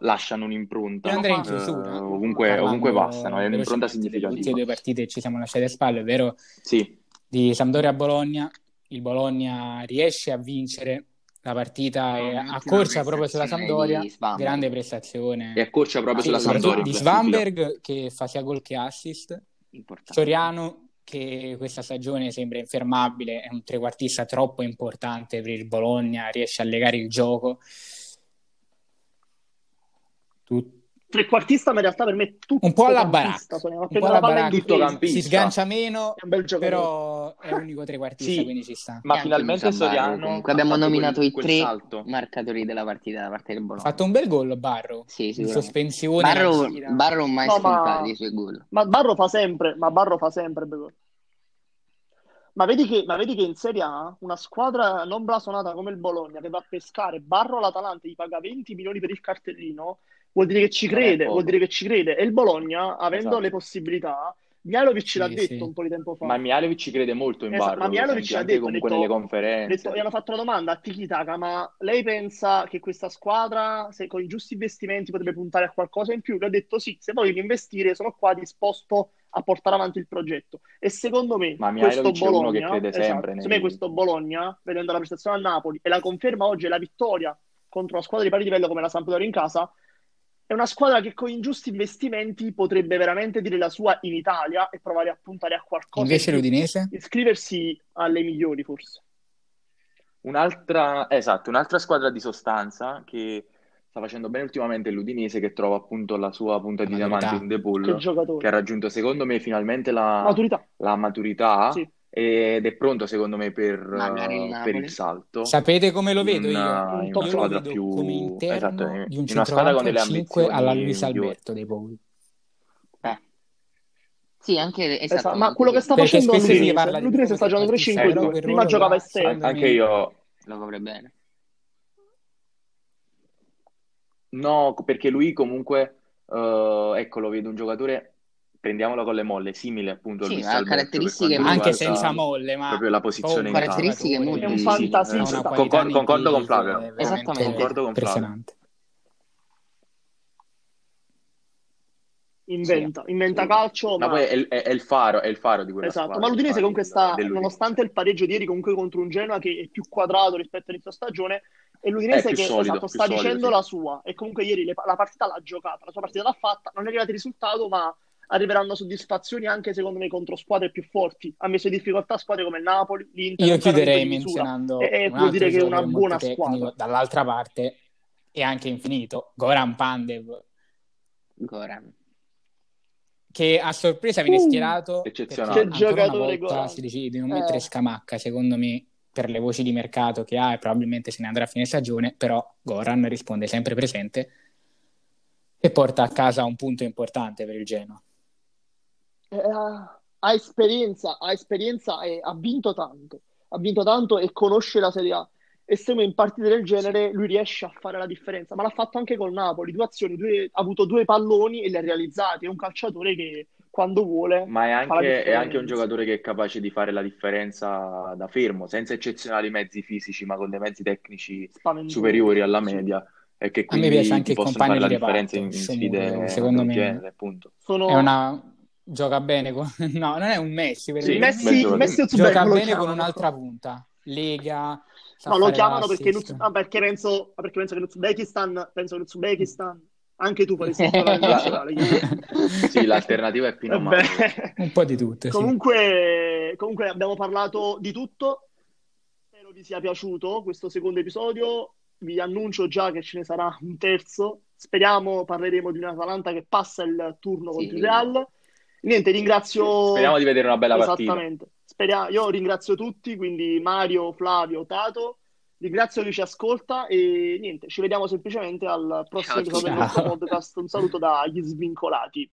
lasciano un'impronta. Andrei in chiusura. Uh, ovunque, ovunque, passano, è un'impronta significativa. Tutte e due partite ci siamo lasciati a spalle, è vero? Sì. Di Sampdoria a Bologna, il Bologna riesce a vincere la partita è a corsa proprio sulla Sampdoria, grande prestazione. E a corsa proprio sulla Sampdoria. Di Svamberg che fa sia gol che assist. Importante. Soriano che questa stagione sembra infermabile, è un trequartista troppo importante per il Bologna, riesce a legare il gioco. Trequartista, ma in realtà per me tutto un po' alla baracca, un po' alla baracca si sgancia meno, è però è l'unico trequartista, sì, quindi ci sta. Ma finalmente Soriano comunque abbiamo nominato quel, i tre salto. marcatori della partita da parte del Bologna. Ha fatto un bel gol Barro, sì, in sospensione. Barro, Barro mai no, ma... i suoi gol. Ma Barro fa sempre, ma Barro fa sempre gol. Ma vedi, che, ma vedi che in Serie A una squadra non blasonata come il Bologna che va a pescare Barro all'Atalanta gli paga 20 milioni per il cartellino vuol dire che ci crede, vuol dire che ci crede. E il Bologna, avendo esatto. le possibilità, Mialovic sì, l'ha detto sì. un po' di tempo fa. Ma Mialovic ci crede molto in esatto, Barro. Ma Mialovic l'ha detto, comunque detto, nelle conferenze. Detto, gli hanno fatto una domanda a Tikitaka, ma lei pensa che questa squadra, se con i giusti investimenti potrebbe puntare a qualcosa in più? Lui ha detto sì, se voglio investire sono qua disposto a portare avanti il progetto. E secondo me ma questo Bologna, esatto, sempre secondo me questo Bologna, vedendo la prestazione a Napoli e la conferma oggi è la vittoria contro una squadra di pari livello come la Sampdoria in casa, è una squadra che con i giusti investimenti potrebbe veramente dire la sua in Italia e provare a puntare a qualcosa. Invece l'Udinese? Iscriversi alle migliori, forse. Un'altra, esatto, un'altra squadra di sostanza che sta facendo bene ultimamente è l'Udinese che trova appunto la sua punta di diamante in The Pool, che, che, ha raggiunto secondo me finalmente la maturità, la maturità sì ed è pronto secondo me per, per, il salto. Sapete come lo vedo io? In una squadra più come interno esatto, di un in una squadra con delle 5 alla Luis Alberto dei Paul. Eh. Sì, anche esatto. esatto. Ma quello che sta Perché facendo l'Udinese, l'Udinese sta giocando 3-5-2, prima giocava esterno. Anche io lo copre bene. No, perché lui comunque uh, ecco, lo vedo un giocatore prendiamolo con le molle, simile appunto sì, a caratteristiche anche senza molle, ma proprio la posizione oh, caratteristiche molto è un fantasista. Concor- concordo con Flavio. Esattamente. Concordo con Flavio. Inventa, sì, inventa sì. calcio. Ma, ma... poi è, è, è, il faro, è il faro di quella esatto. Squadra, ma l'Udinese comunque sta, nonostante il pareggio di ieri, comunque contro un Genoa che è più quadrato rispetto all'inizio stagione, e l'Udinese che solido, esatto, sta solido, dicendo sì. la sua. E comunque ieri le, la partita l'ha giocata, la sua partita l'ha fatta, non è arrivato il risultato, ma arriveranno soddisfazioni anche secondo me contro squadre più forti. Ha messo in difficoltà squadre come il Napoli, l'Inter. Io chiuderei menzionando e, e vuol dire che è una buona squadra. Dall'altra parte è anche infinito Goran Pandev. Goran. Che a sorpresa viene uh, schierato. Eccezionale. Che giocatore Goran. Si decide di non eh. mettere Scamacca, secondo me per le voci di mercato che ha e probabilmente se ne andrà a fine stagione, però Goran risponde sempre presente e porta a casa un punto importante per il Genoa eh, ha esperienza, ha esperienza e ha vinto tanto, ha vinto tanto e conosce la Serie A. E se in partite del genere lui riesce a fare la differenza, ma l'ha fatto anche col Napoli, due azioni, due, ha avuto due palloni e li ha realizzati, è un calciatore che quando vuole... Ma è anche, è anche, un giocatore che è capace di fare la differenza da fermo, senza eccezionali mezzi fisici, ma con dei mezzi tecnici superiori alla media. Sì. E che quindi a me piace anche il compagno di la differenza in, in sfide secondo me genere, appunto. Sono... È una gioca bene con... no, non è un Messi, per sì, Messi, Messi gioca bene con un'altra punta. Lega. No, lo chiamano perché, Luz... ah, perché, penso, perché penso che l'Uzbekistan penso che l'Uzbekistan Anche tu faresti squadra in nazionale. sì, l'alternativa è Pino Un po' di tutto. Comunque, sì. comunque abbiamo parlato di tutto. Spero vi sia piaciuto questo secondo episodio. Vi annuncio già che ce ne sarà un terzo. Speriamo parleremo di un Atalanta che passa il turno sì. contro il Real. Niente, ringrazio. Speriamo di vedere una bella partita. Esattamente. Speria... Io ringrazio tutti, quindi Mario, Flavio, Tato. Ringrazio chi ci ascolta e niente, ci vediamo semplicemente al prossimo episodio del nostro podcast. Un saluto dagli svincolati.